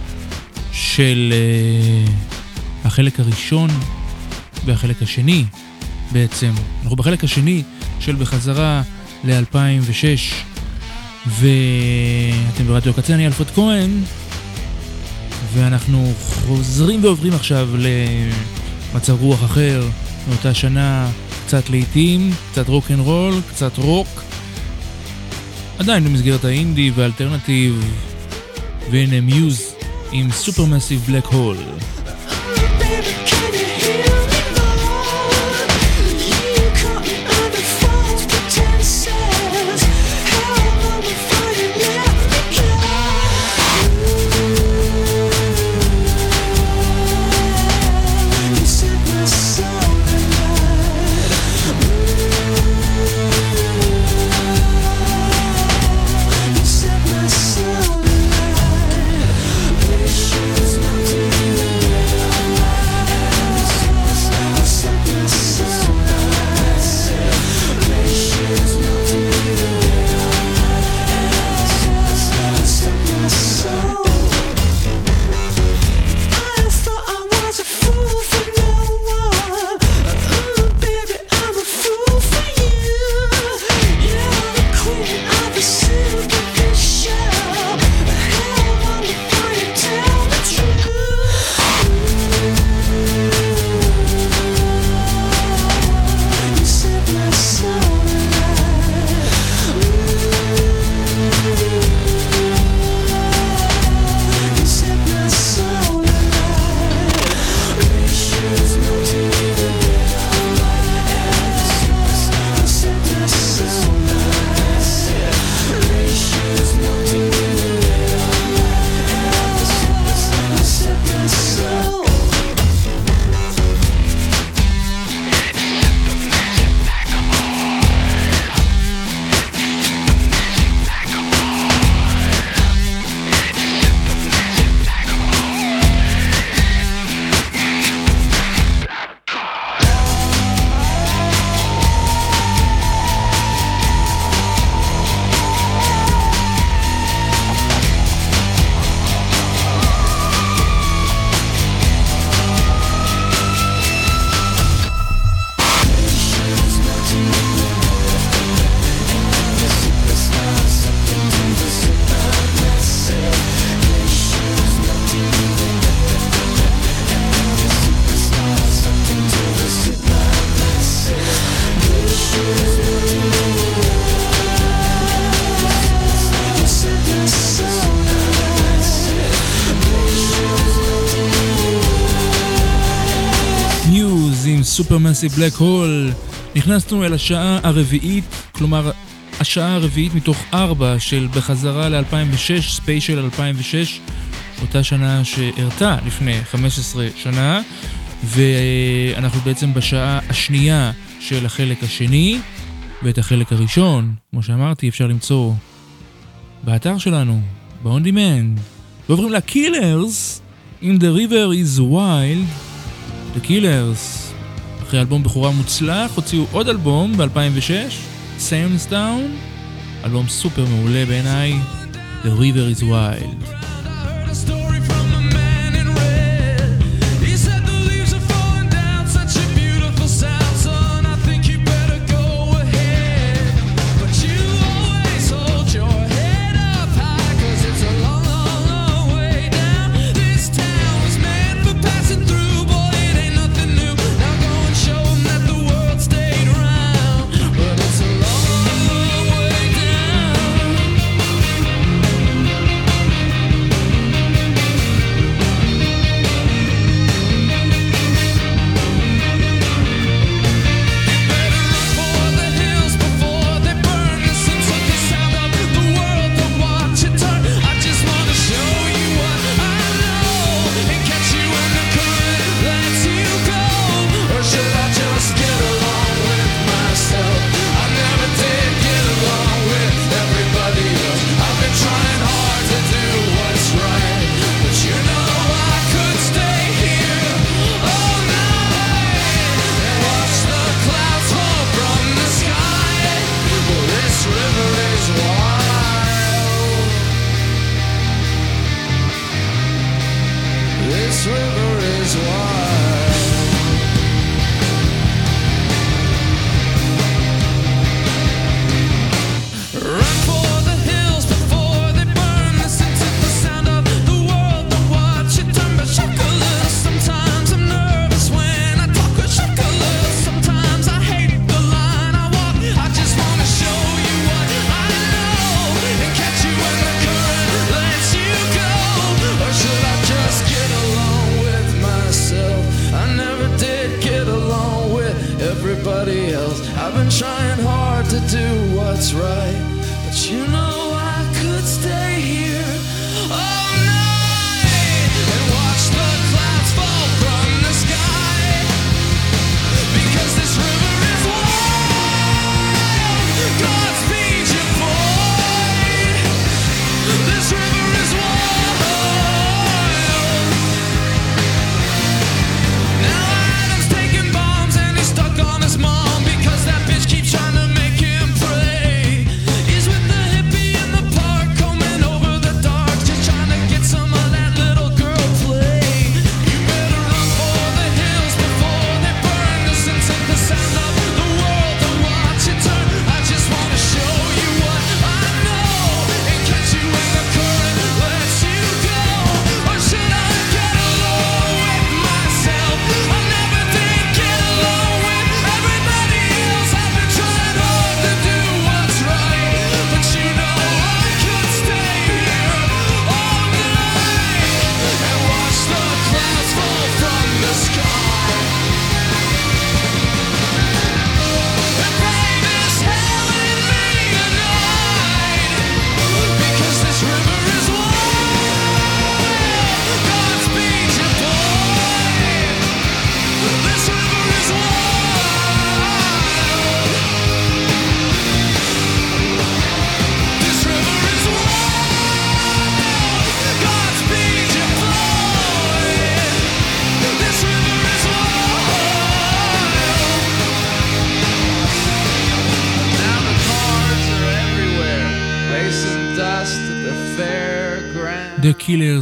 של uh, החלק הראשון והחלק השני בעצם. אנחנו בחלק השני של בחזרה ל-2006, ואתם ברדיו הקצה, אני אלפרד כהן, ואנחנו חוזרים ועוברים עכשיו למצב רוח אחר מאותה שנה, קצת לעיתים, קצת רוק אנד רול, קצת רוק. עדיין במסגרת האינדי והאלטרנטיב, והנה מיוז עם סופרמסיב בלק הול. סופרמסי בלק הול. נכנסנו אל השעה הרביעית, כלומר השעה הרביעית מתוך ארבע של בחזרה ל-2006, ספיישל 2006, אותה שנה שהרתה לפני 15 שנה, ואנחנו בעצם בשעה השנייה של החלק השני, ואת החלק הראשון, כמו שאמרתי, אפשר למצוא באתר שלנו, ב-on demand. ועוברים לקילרס, עם The River is Wild, The Killers, אחרי אלבום בכורה מוצלח, הוציאו עוד אלבום ב-2006, Sam's Town, אלבום סופר מעולה בעיניי, The River is Wild.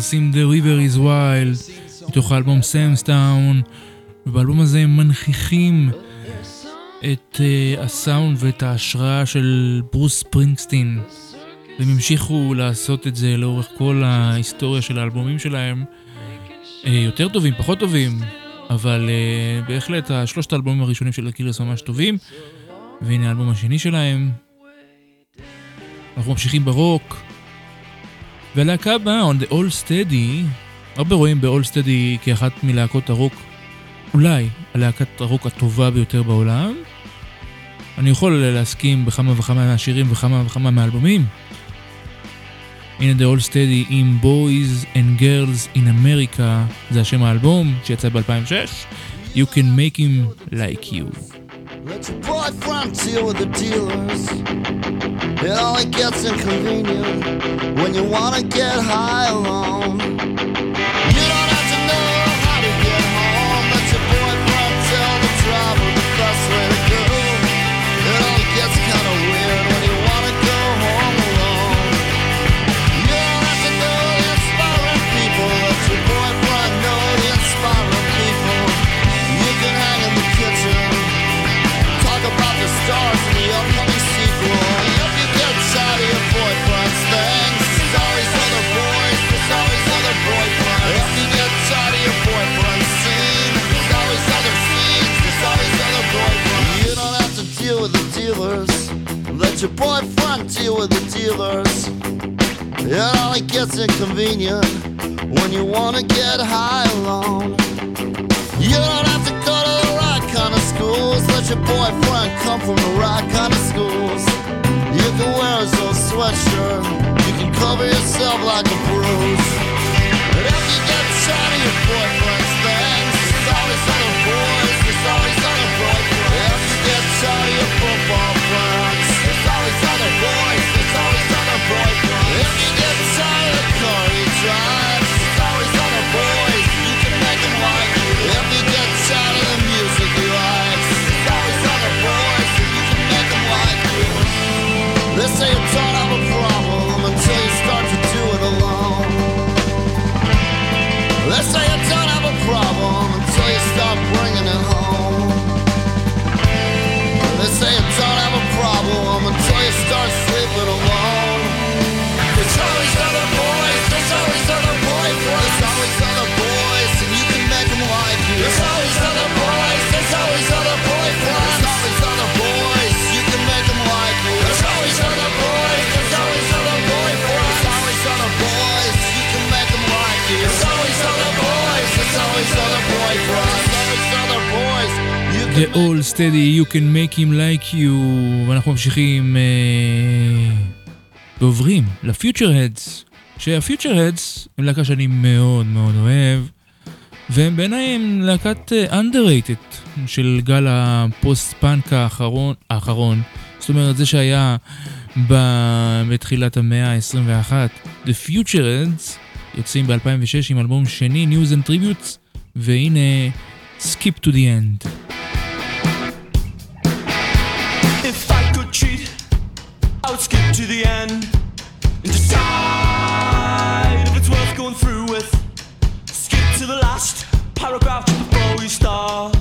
עושים The River is Wild, מתוך האלבום Sam's Town, ובאלבום הזה הם מנכיחים את uh, הסאונד ואת ההשראה של ברוס ספרינגסטין, והם המשיכו לעשות את זה לאורך כל ההיסטוריה של האלבומים שלהם. Uh, יותר טובים, פחות טובים, אבל uh, בהחלט השלושת האלבומים הראשונים של ה Killers ממש טובים. והנה האלבום השני שלהם. אנחנו ממשיכים ברוק. והלהקה הבאה, On the All Steady, הרבה רואים ב-All Steady כאחת מלהקות הרוק, אולי הלהקת הרוק הטובה ביותר בעולם. אני יכול להסכים בכמה וכמה מהשירים וכמה וכמה מהאלבומים. הנה The All Steady עם Boys and Girls in America, זה השם האלבום שיצא ב-2006. You can make him like you. It's a broad frontier with the dealers. It only gets inconvenient when you wanna get high alone. You don't Who's your boyfriend? Deal with the dealers. It only gets inconvenient when you wanna get high alone. You don't have to go to the right kind of schools. Let your boyfriend come from the right kind of schools. You can wear his old sweatshirt. You can cover yourself like a bruise. But if you get tired of your boyfriend's things, there's always other boys. There's always other boyfriends. If you get tired of your football. The Hold Steady, You can make him like you, ואנחנו ממשיכים אה, ועוברים ל Futureheads, שה Futureheads הם להקה שאני מאוד מאוד אוהב, והם בעיניי הם להקת אה, underrated של גל הפוסט פאנק האחרון, האחרון, זאת אומרת זה שהיה ב- בתחילת המאה ה-21. The Futureheads יוצאים ב-2006 עם אלבום שני, News and Tributes, והנה Skip to the End. To the end and decide if it's worth going through with. Skip to the last paragraph before we start.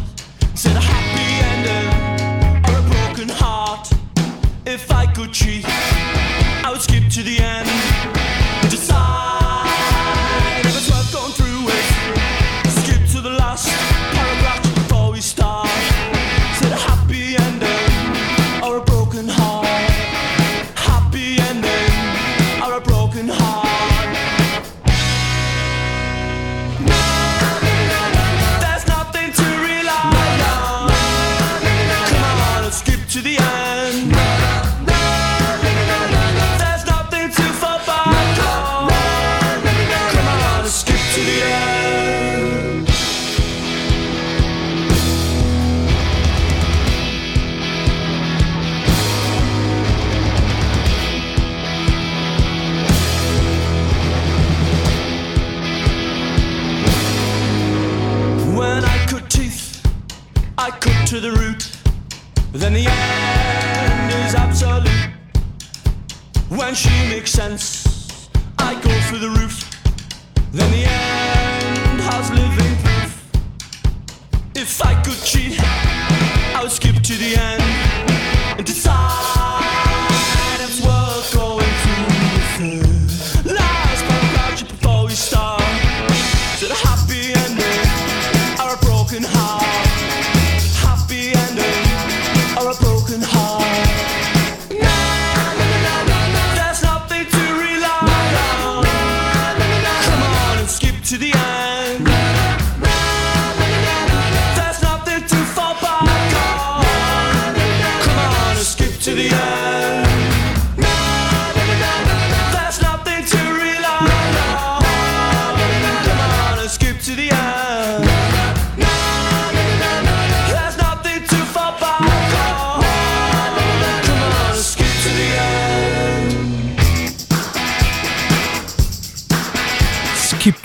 Then the end is absolute. When she makes sense, I go through the roof. Then the end has living proof. If I could cheat, I would skip to the end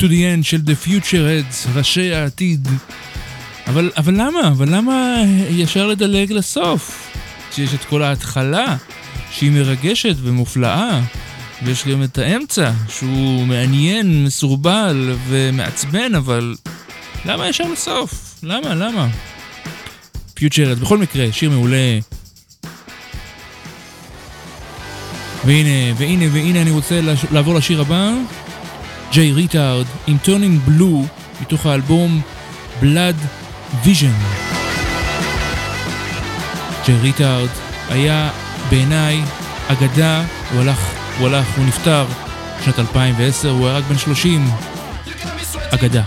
to the end של The Futureheads, ראשי העתיד. אבל, אבל למה? אבל למה ישר לדלג לסוף? שיש את כל ההתחלה, שהיא מרגשת ומופלאה, ויש גם את האמצע, שהוא מעניין, מסורבל ומעצבן, אבל למה ישר לסוף? למה? למה? Futureheads, בכל מקרה, שיר מעולה. והנה, והנה, והנה אני רוצה לעבור לשיר הבא. ג'יי ריטארד עם Turning Blue מתוך האלבום Blood Visions. ג'יי ריטארד היה בעיניי אגדה, הוא הלך, הוא הלך, הוא נפטר בשנת 2010, הוא היה רק בן 30. אגדה.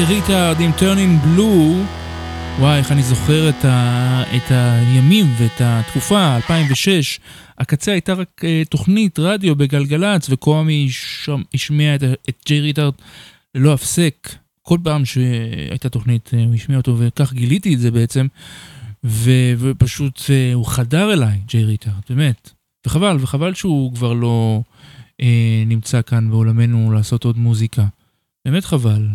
ריטארד עם Turning Blue. וואי, איך אני זוכר את, ה... את הימים ואת התקופה, 2006. הקצה הייתה רק uh, תוכנית רדיו בגלגלצ, וקוואמי השמיע את, את ג'יי ריטארד ללא הפסק. כל פעם שהייתה תוכנית uh, הוא השמיע אותו, וכך גיליתי את זה בעצם. ו... ופשוט uh, הוא חדר אליי, ג'יי ריטארד, באמת. וחבל, וחבל שהוא כבר לא uh, נמצא כאן בעולמנו לעשות עוד מוזיקה. באמת חבל.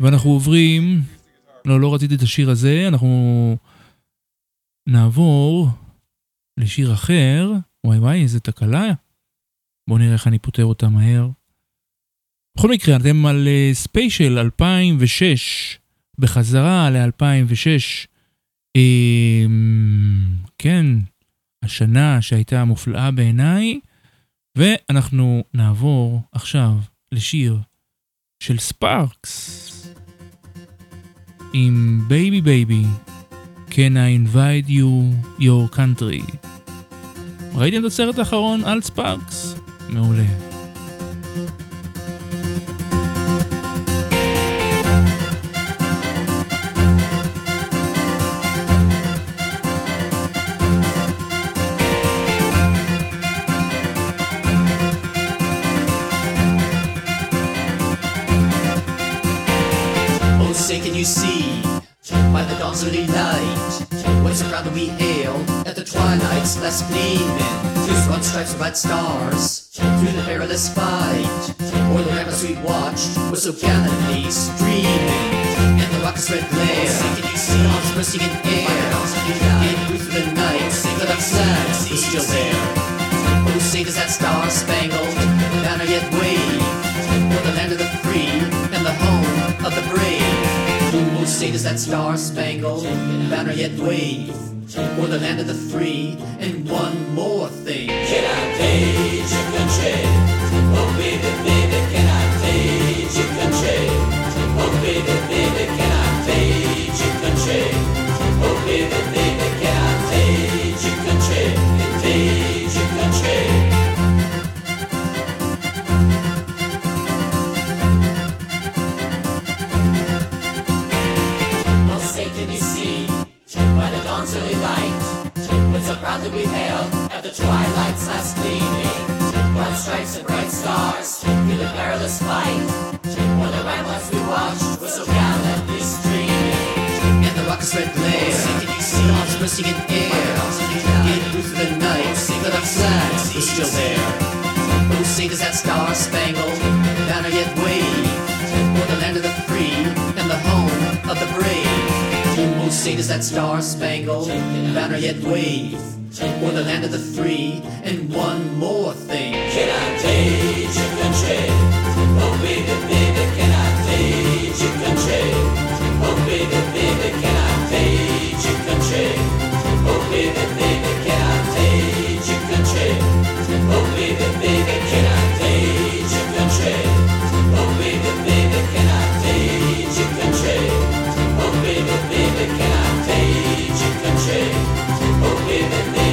ואנחנו עוברים, לא, לא רציתי את השיר הזה, אנחנו נעבור לשיר אחר. וואי וואי, איזה תקלה. בואו נראה איך אני פותר אותה מהר. בכל מקרה, אתם על ספיישל 2006, בחזרה ל-2006. כן, השנה שהייתה מופלאה בעיניי, ואנחנו נעבור עכשיו לשיר של Sparks. עם Baby Baby, Can I invade your country. ראיתם את הסרט האחרון על Sparks? מעולה. Last gleaming through broad stripes of bright stars through the perilous fight o'er the ramparts we watched were so gallantly streaming and the rocket's red glare arms bursting in air in through the night the left Say does that star spangled banner yet wave o'er the land of the free and one more thing twilight's last gleaming. Bright stripes and bright stars. Through the perilous fight. When the ramparts we watched. Were so gallantly streaming And the rocket's red glare. Say can you see arms bursting in air? In through the night. The left flag was still there. Oh, say does that star spangled banner yet wave? O'er the land of the free and the home of the brave. Oh, say does that star spangled banner yet wave o'er the land of the free and one more thing. Can I take your country? Oh, baby, baby, can I page your country? Oh, baby, baby, can I page your country? Oh, baby, baby, can I page your country? Oh, baby, baby, can I page your country? Oh, baby, baby, can I page your country? Oh, baby, baby, can I page your country? Oh, baby, baby,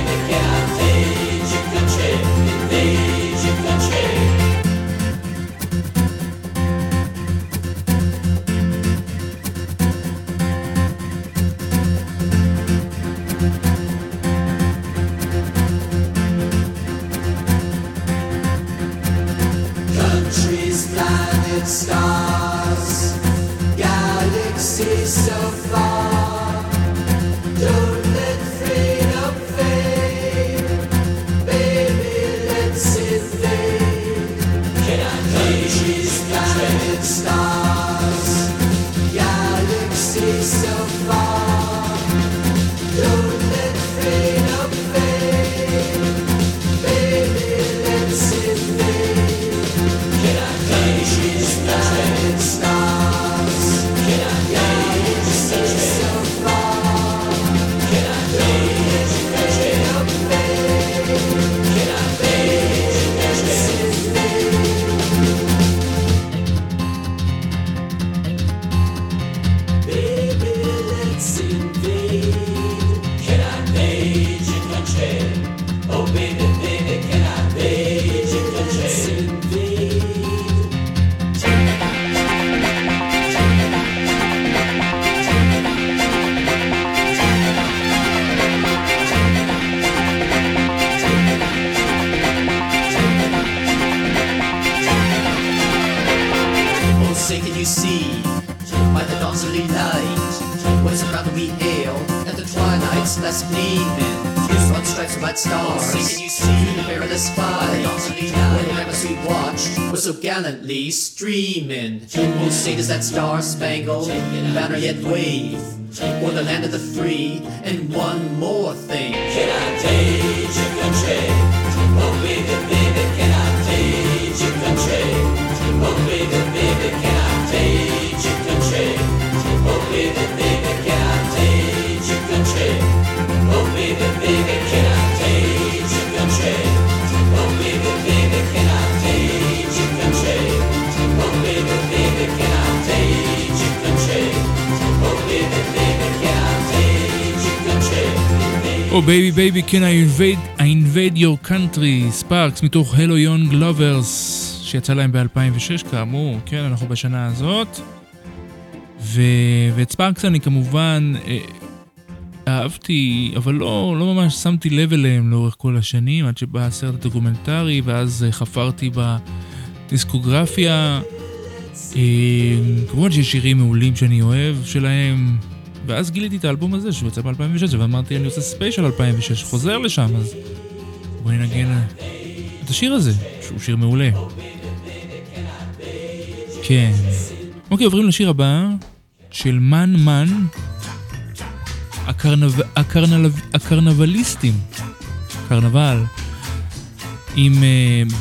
that star-spangled banner yet wave? O'er the land Baby, can I invade, I invade your country, Sparks מתוך Hello Young Lovers, שיצא להם ב-2006 כאמור, כן, אנחנו בשנה הזאת. ו... ואת Sparks אני כמובן אה, אהבתי, אבל לא, לא ממש שמתי לב אליהם לאורך כל השנים, עד שבא הסרט הדוקומנטרי, ואז אה, חפרתי בדיסקוגרפיה. אה, כמובן שיש שירים מעולים שאני אוהב שלהם, ואז גיליתי את האלבום הזה שהוא יצא ב-2006, ואמרתי אני עושה ספיישל 2006, חוזר לשם, אז בואי נגן את השיר הזה, שהוא שיר מעולה. כן. אוקיי, עוברים לשיר הבא, של מן מן. הקרנבליסטים, קרנבל, עם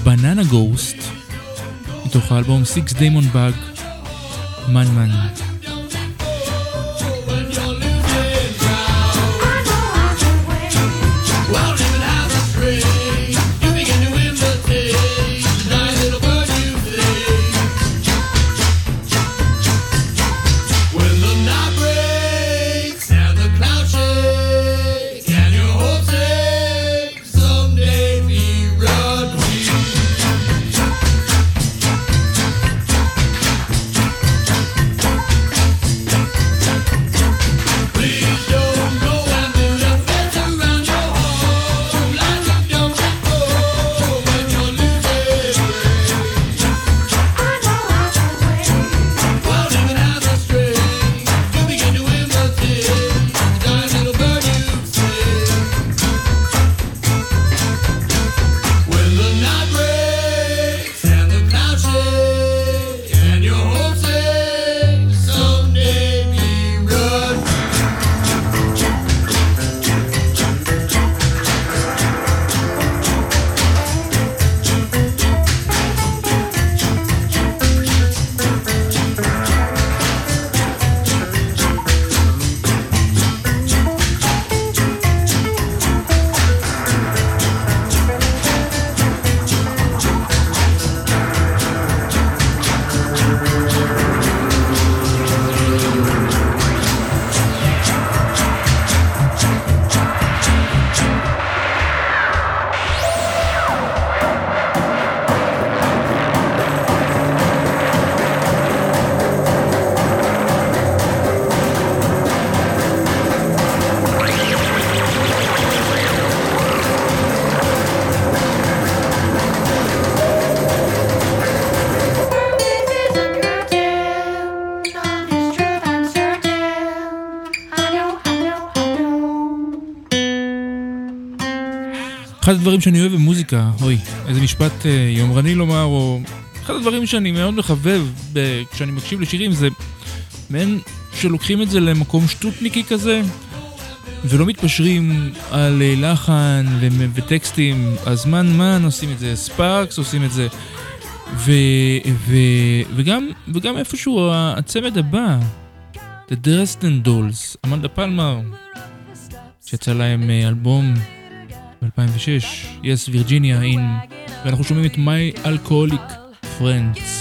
בננה uh, גוסט, מתוך האלבום Six Demon Bug, מן מן. הדברים שאני אוהב במוזיקה, אוי, איזה משפט אה, יומרני לומר, או אחד הדברים שאני מאוד מחבב ב- כשאני מקשיב לשירים זה מעין שלוקחים את זה למקום שטותניקי כזה, ולא מתפשרים על אה, לחן ו- וטקסטים, אז מן מן עושים את זה, ספארקס עושים את זה, ו- ו- וגם, וגם איפשהו הצמד הבא, The Dresden Dolls, אמנדה פלמר, שיצא להם אה, אלבום ב-2006, Yes, Virginia in, ואנחנו שומעים את My Alcoholic Friends.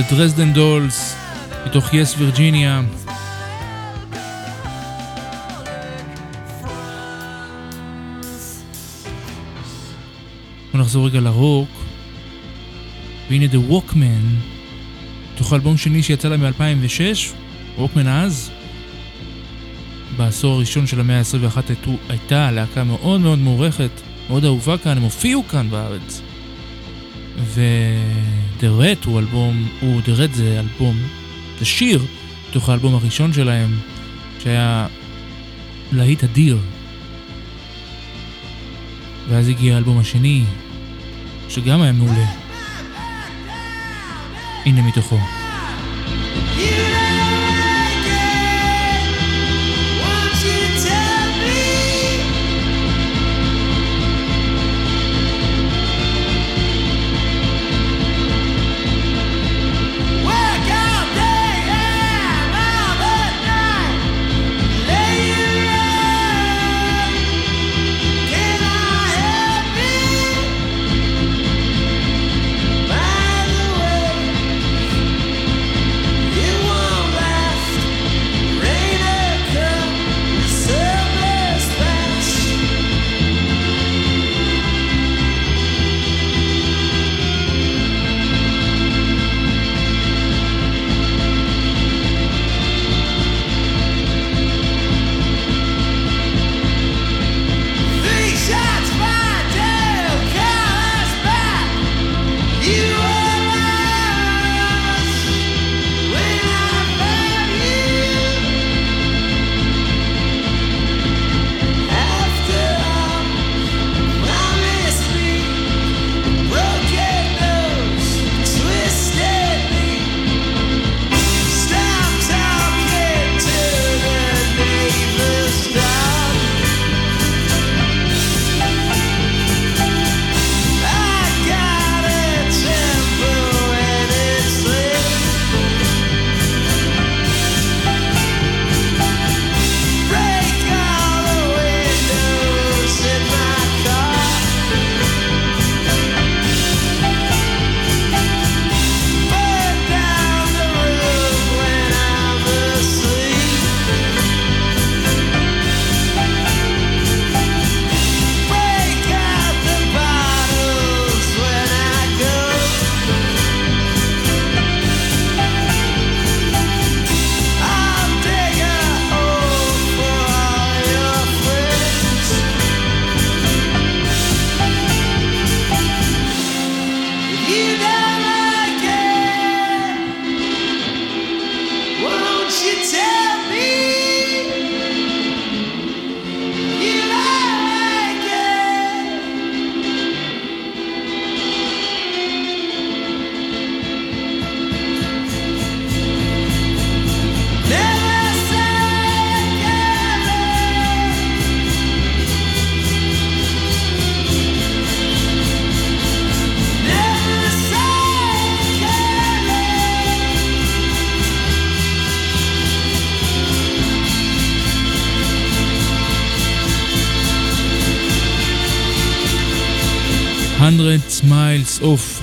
The Dresden Dolls, מתוך יס וירג'יניה. בוא נחזור רגע לרוק. והנה The Walkman, מתוך אלבום שני שיצא להם ב-2006, ווקמן אז. בעשור הראשון של המאה ה-21 הייתה להקה מאוד מאוד מוערכת, מאוד אהובה כאן, הם הופיעו כאן בארץ. ו-The Red הוא אלבום, הוא The Red זה אלבום, זה שיר, מתוך האלבום הראשון שלהם, שהיה להיט אדיר. ואז הגיע האלבום השני, שגם היה מעולה. הנה מתוכו. Hundred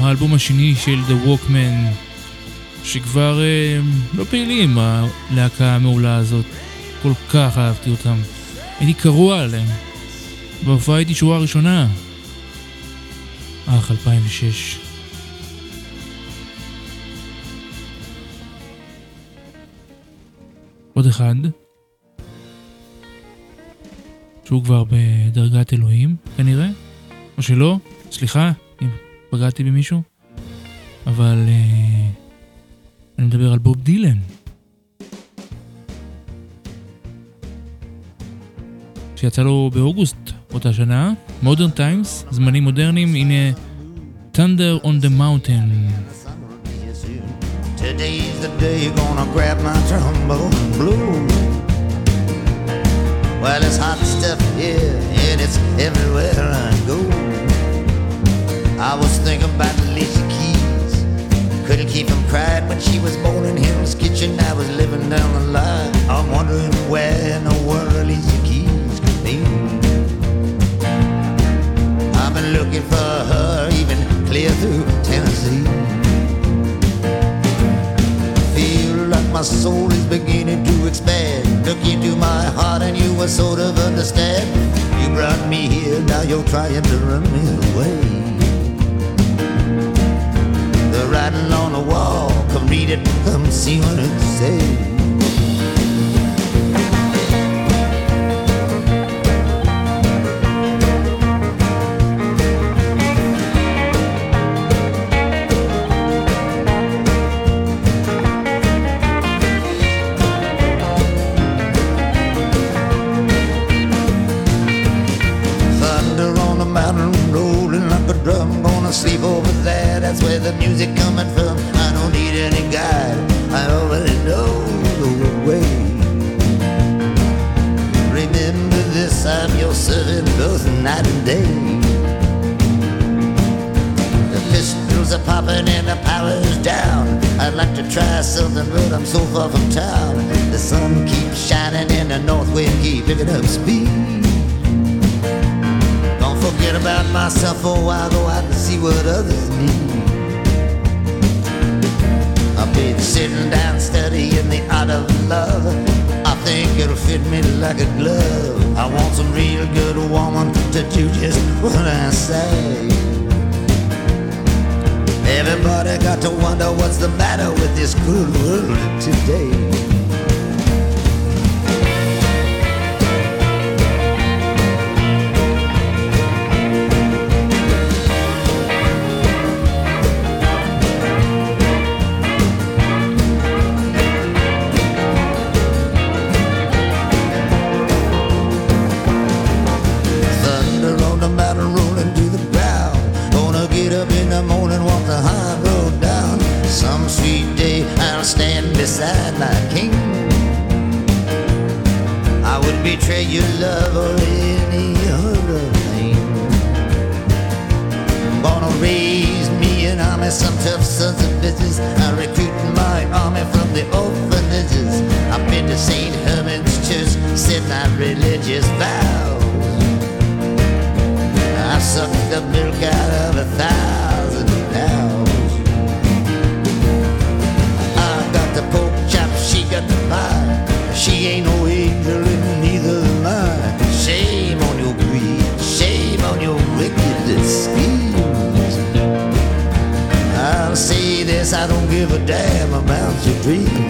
האלבום השני של The Walkman, שכבר אה, לא פעילים, הלהקה המעולה הזאת. כל כך אהבתי אותם. הייתי קרוע עליהם. בהופעה הייתי שורה ראשונה. אך, 2006. עוד אחד, שהוא כבר בדרגת אלוהים, כנראה, או שלא, סליחה אם פגעתי במישהו, אבל uh, אני מדבר על בוב דילן. שיצא לו באוגוסט אותה שנה, Modern Times, זמנים מודרניים, הנה Thunder on the Mountain. Today's the day gonna grab my trombone blue. Well, it's hot stuff here, and it's everywhere I go. I was thinking about Alicia Keys. Couldn't keep from crying when she was born in Hill's kitchen. I was living down the line. I'm wondering where in the world Alicia Keys could be. I've been looking for her even clear through Tennessee. Feel like my soul is beginning to expand. Look into my heart and you will sort of understand. You brought me here, now you're trying to run me away writing on the wall. Come read it, come see what it says. I could love. I want some real good woman to do just what I say. Everybody got to wonder what's the matter with this cruel world today. give a damn about your dreams.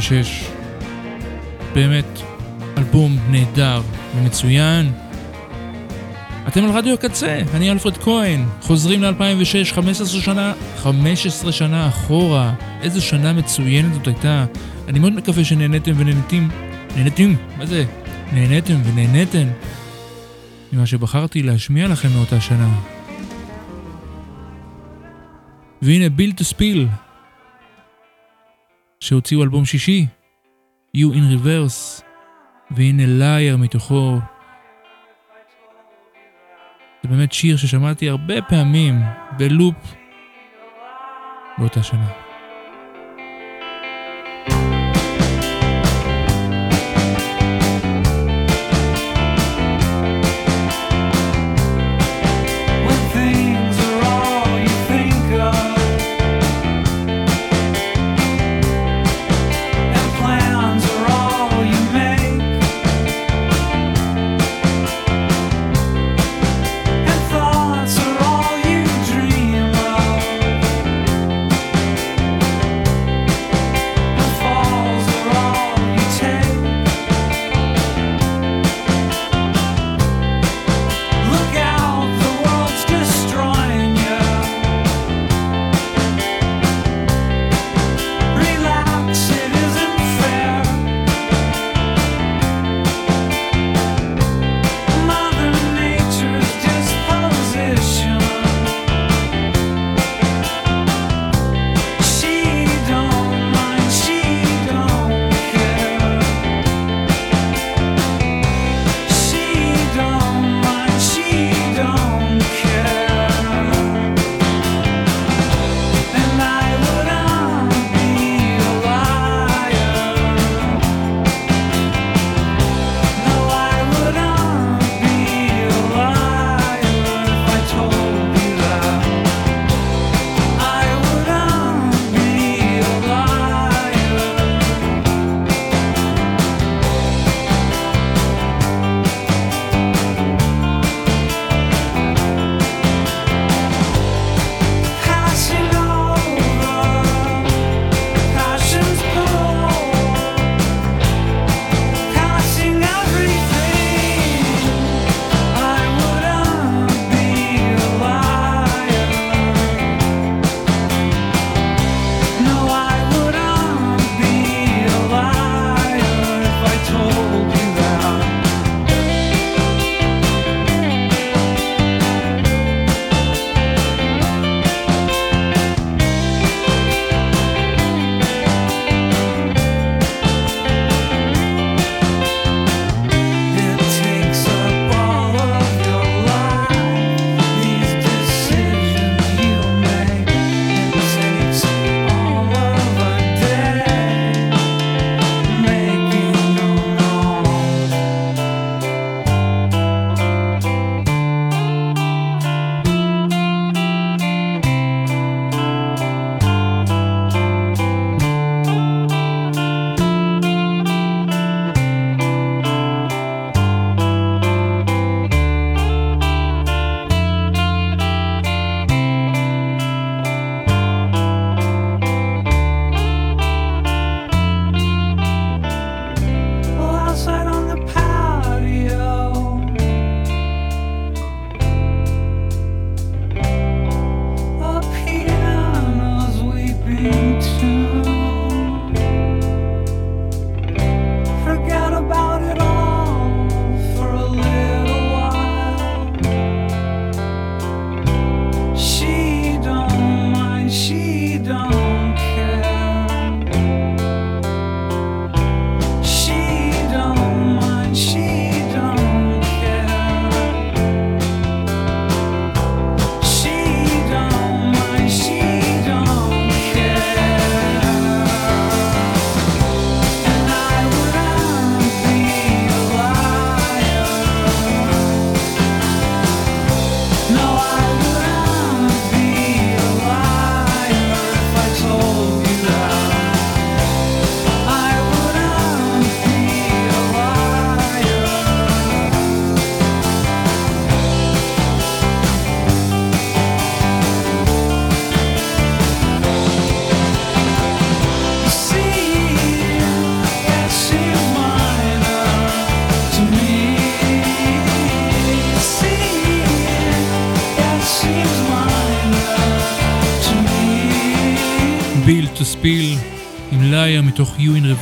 2006. באמת אלבום נהדר ומצוין. אתם על רדיו הקצה, אני אלפרד כהן. חוזרים ל-2006, 15 שנה, 15 שנה אחורה. איזו שנה מצוינת זאת הייתה. אני מאוד מקווה שנהניתם ונהנתים. נהנתים? מה זה? נהניתם ונהניתם. ממה שבחרתי להשמיע לכם מאותה שנה. והנה ביל ספיל. שהוציאו אלבום שישי, You in Reverse, והנה לייר מתוכו. זה באמת שיר ששמעתי הרבה פעמים בלופ באותה שנה.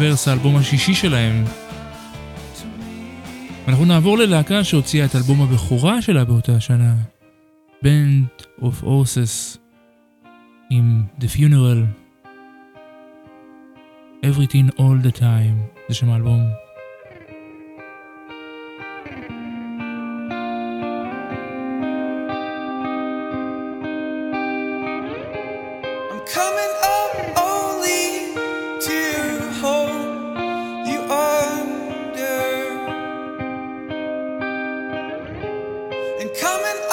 ריברס, האלבום השישי שלהם. אנחנו נעבור ללהקה שהוציאה את אלבום הבכורה שלה באותה השנה, Band of Horses, עם The Funeral, Everything All the Time, זה שם האלבום. and coming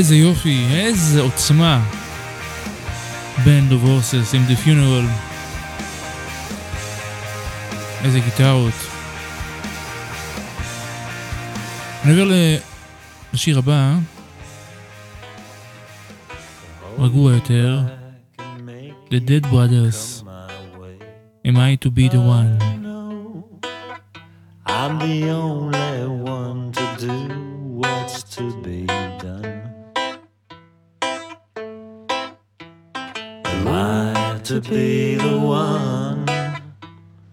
איזה יופי, איזה עוצמה. Band of Horses עם The Funeral. איזה גיטרות. אני עובר לשיר הבא. רגוע יותר. The Dead Brothers. Am I to be the one? I'm the only one to do what's to be. To be the one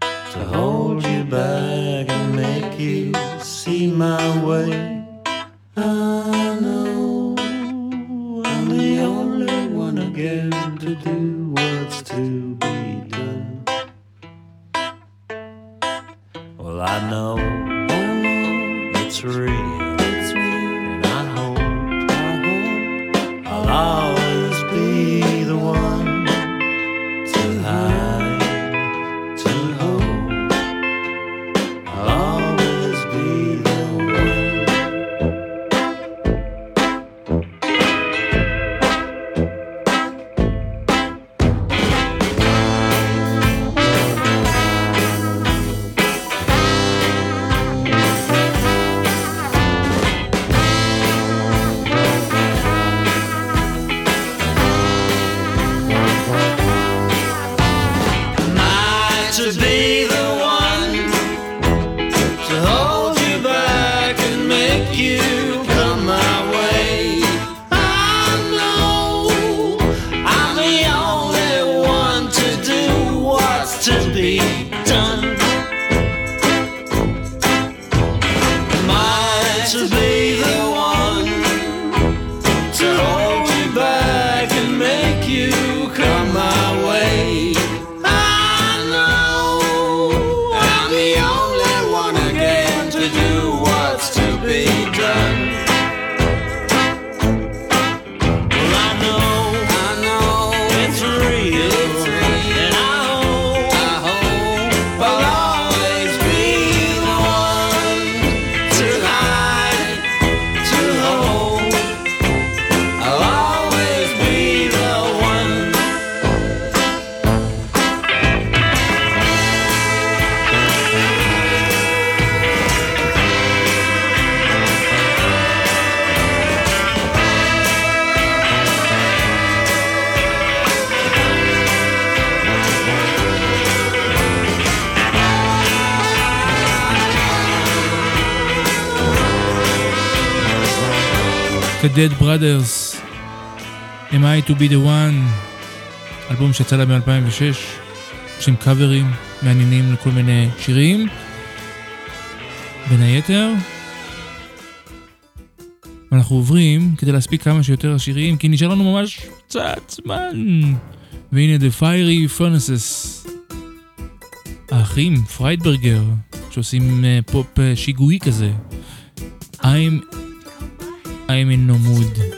to hold you back and make you see my way? I know I'm the only one again to do what's to be to be the one? אלבום שיצא לה ב-2006, עושים קאברים מעניינים לכל מיני שירים. בין היתר, ואנחנו עוברים כדי להספיק כמה שיותר השירים, כי נשאר לנו ממש קצת זמן. והנה The Fiery Furnaces. האחים פריידברגר, שעושים אה, פופ אה, שיגועי כזה. I'm I'm in no mood.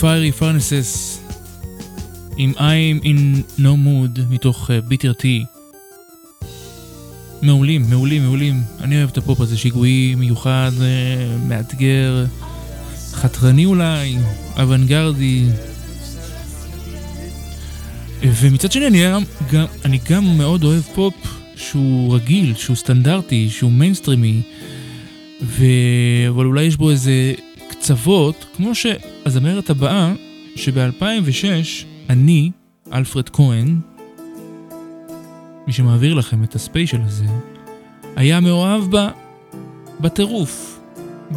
Fiery Furnaces עם I'm in no mood מתוך Bitter Tea. מעולים, מעולים, מעולים. אני אוהב את הפופ הזה, שיגועי, מיוחד, אה, מאתגר, חתרני אולי, אוונגרדי. ומצד שני אני גם, אני גם מאוד אוהב פופ שהוא רגיל, שהוא סטנדרטי, שהוא מיינסטרימי, ו... אבל אולי יש בו איזה קצוות, כמו שהזמרת הבאה, שב-2006 אני, אלפרד כהן, מי שמעביר לכם את הספיישל הזה, היה מאוהב בה בטירוף.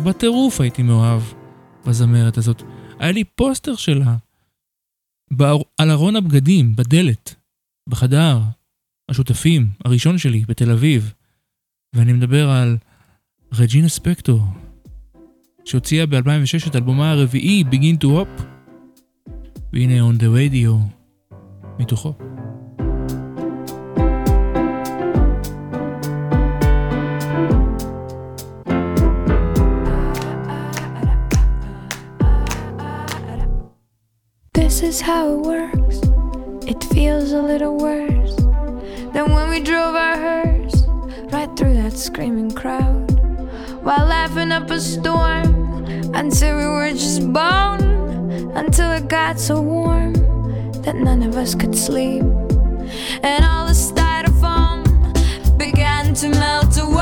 בטירוף הייתי מאוהב בזמרת הזאת. היה לי פוסטר שלה. על ארון הבגדים, בדלת, בחדר, השותפים, הראשון שלי, בתל אביב. ואני מדבר על רג'ינה ספקטור, שהוציאה ב-2006 את אלבומה הרביעי, Begin to Hop, והנה On the Radio, מתוכו. This is how it works. It feels a little worse than when we drove our hearse right through that screaming crowd while laughing up a storm until we were just bone until it got so warm that none of us could sleep and all the styrofoam began to melt away.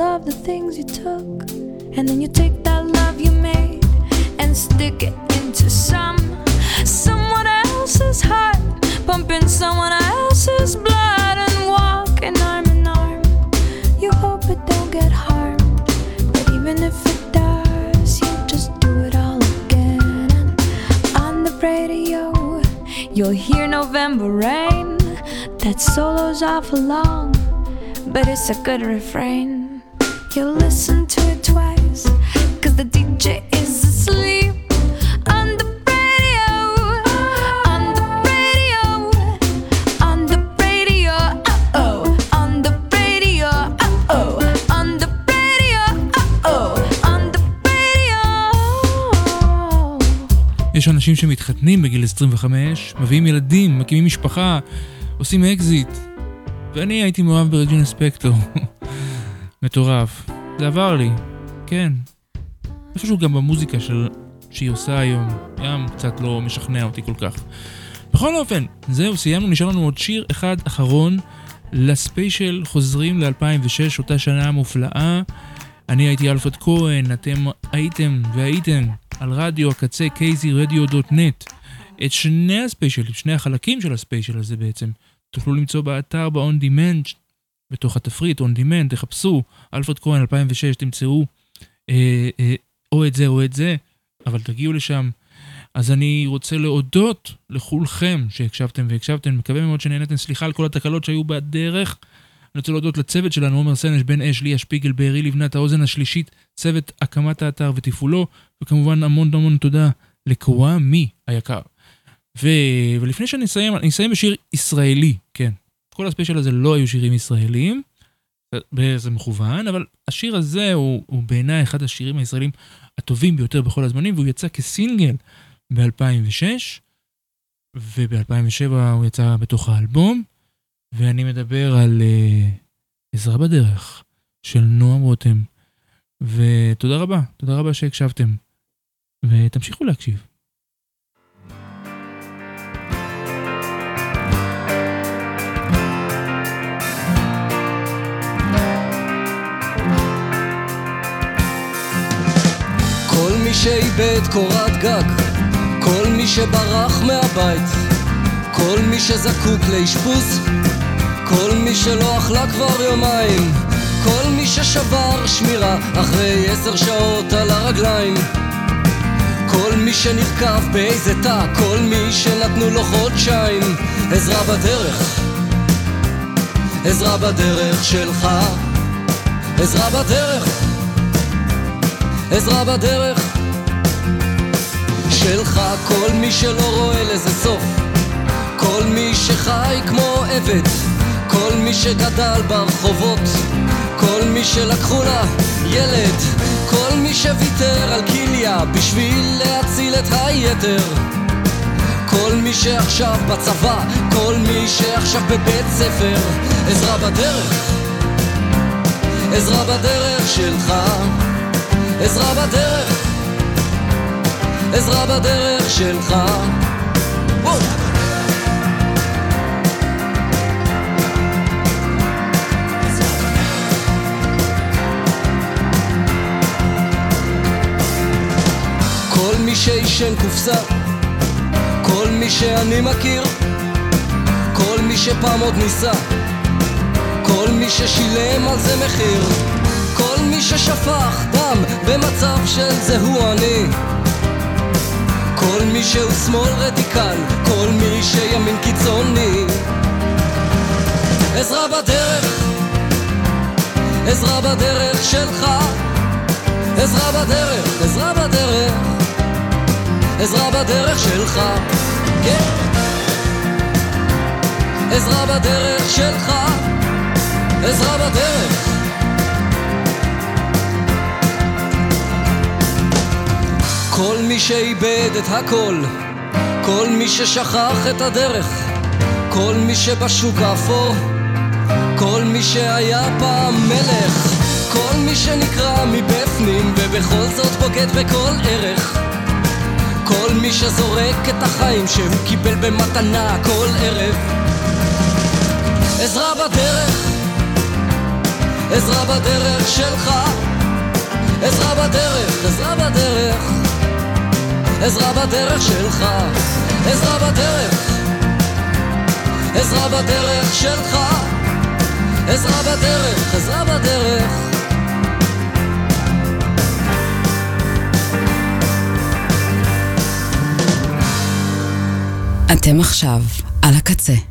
Love the things you took. And then you take that love you made and stick it into some someone else's heart, pumping someone else's blood and walking arm in arm. You hope it don't get harmed, but even if it does, you just do it all again. And on the radio, you'll hear November rain. That solo's awful long, but it's a good refrain. Uh oh, uh oh, uh oh, אנשים שמתחתנים בגיל 25, מביאים ילדים, מקימים משפחה, עושים אקזיט. ואני הייתי מאוהב ברג'ינה ספקטור. מטורף. זה עבר לי, כן. איפשהו גם במוזיקה של... שהיא עושה היום, גם קצת לא משכנע אותי כל כך. בכל אופן, זהו, סיימנו, נשאר לנו עוד שיר אחד אחרון לספיישל חוזרים ל-2006, אותה שנה מופלאה. אני הייתי אלפרד כהן, אתם הייתם והייתם על רדיו הקצה kzradio.net. את שני הספיישלים, שני החלקים של הספיישל הזה בעצם, תוכלו למצוא באתר ב-on demand, בתוך התפריט, on demand, תחפשו, אלפרד כהן 2006, תמצאו אה, אה, או את זה או את זה, אבל תגיעו לשם. אז אני רוצה להודות לכולכם שהקשבתם והקשבתם, מקווה מאוד שנהנתם, סליחה על כל התקלות שהיו בדרך. אני רוצה להודות לצוות שלנו, עומר סנש, בן אש, ליה שפיגל, בארי לבנת, האוזן השלישית, צוות הקמת האתר ותפעולו, וכמובן המון המון תודה לקוואמי היקר. ו... ולפני שאני אסיים, אני אסיים בשיר ישראלי. כל הספיישל הזה לא היו שירים ישראליים, זה מכוון, אבל השיר הזה הוא, הוא בעיניי אחד השירים הישראלים הטובים ביותר בכל הזמנים, והוא יצא כסינגל ב-2006, וב-2007 הוא יצא בתוך האלבום, ואני מדבר על uh, עזרה בדרך של נועם רותם, ותודה רבה, תודה רבה שהקשבתם, ותמשיכו להקשיב. שאיבד קורת גג, כל מי שברח מהבית, כל מי שזקוק לאשפוז, כל מי שלא אכלה כבר יומיים, כל מי ששבר שמירה אחרי עשר שעות על הרגליים, כל מי שנרקב באיזה תא, כל מי שנתנו לו חודשיים, עזרה בדרך, עזרה בדרך שלך, עזרה בדרך. עזרה בדרך שלך כל מי שלא רואה לזה סוף. כל מי שחי כמו עבד כל מי שגדל ברחובות כל מי שלקחו לה ילד כל מי שוויתר על כליה בשביל להציל את היתר. כל מי שעכשיו בצבא כל מי שעכשיו בבית ספר עזרה בדרך עזרה בדרך שלך עזרה בדרך, עזרה בדרך שלך. כל מי שעישן קופסה, כל מי שאני מכיר, כל מי שפעם עוד ניסה, כל מי ששילם על זה מחיר. כל מי ששפך דם במצב של זה הוא אני כל מי שהוא שמאל רדיקל, כל מי שימין קיצוני. עזרה בדרך, עזרה בדרך שלך. עזרה בדרך, עזרה בדרך עזרה בדרך שלך, כן. עזרה בדרך שלך עזרה בדרך כל מי שאיבד את הכל, כל מי ששכח את הדרך, כל מי שבשוק האפור, כל מי שהיה פעם מלך, כל מי שנקרע מבפנים ובכל זאת בוגד בכל ערך, כל מי שזורק את החיים שהוא קיבל במתנה כל ערב. עזרה בדרך, עזרה בדרך שלך, עזרה בדרך, עזרה בדרך. עזרה בדרך שלך, עזרה בדרך, עזרה בדרך שלך, עזרה בדרך, עזרה בדרך. אתם עכשיו על הקצה.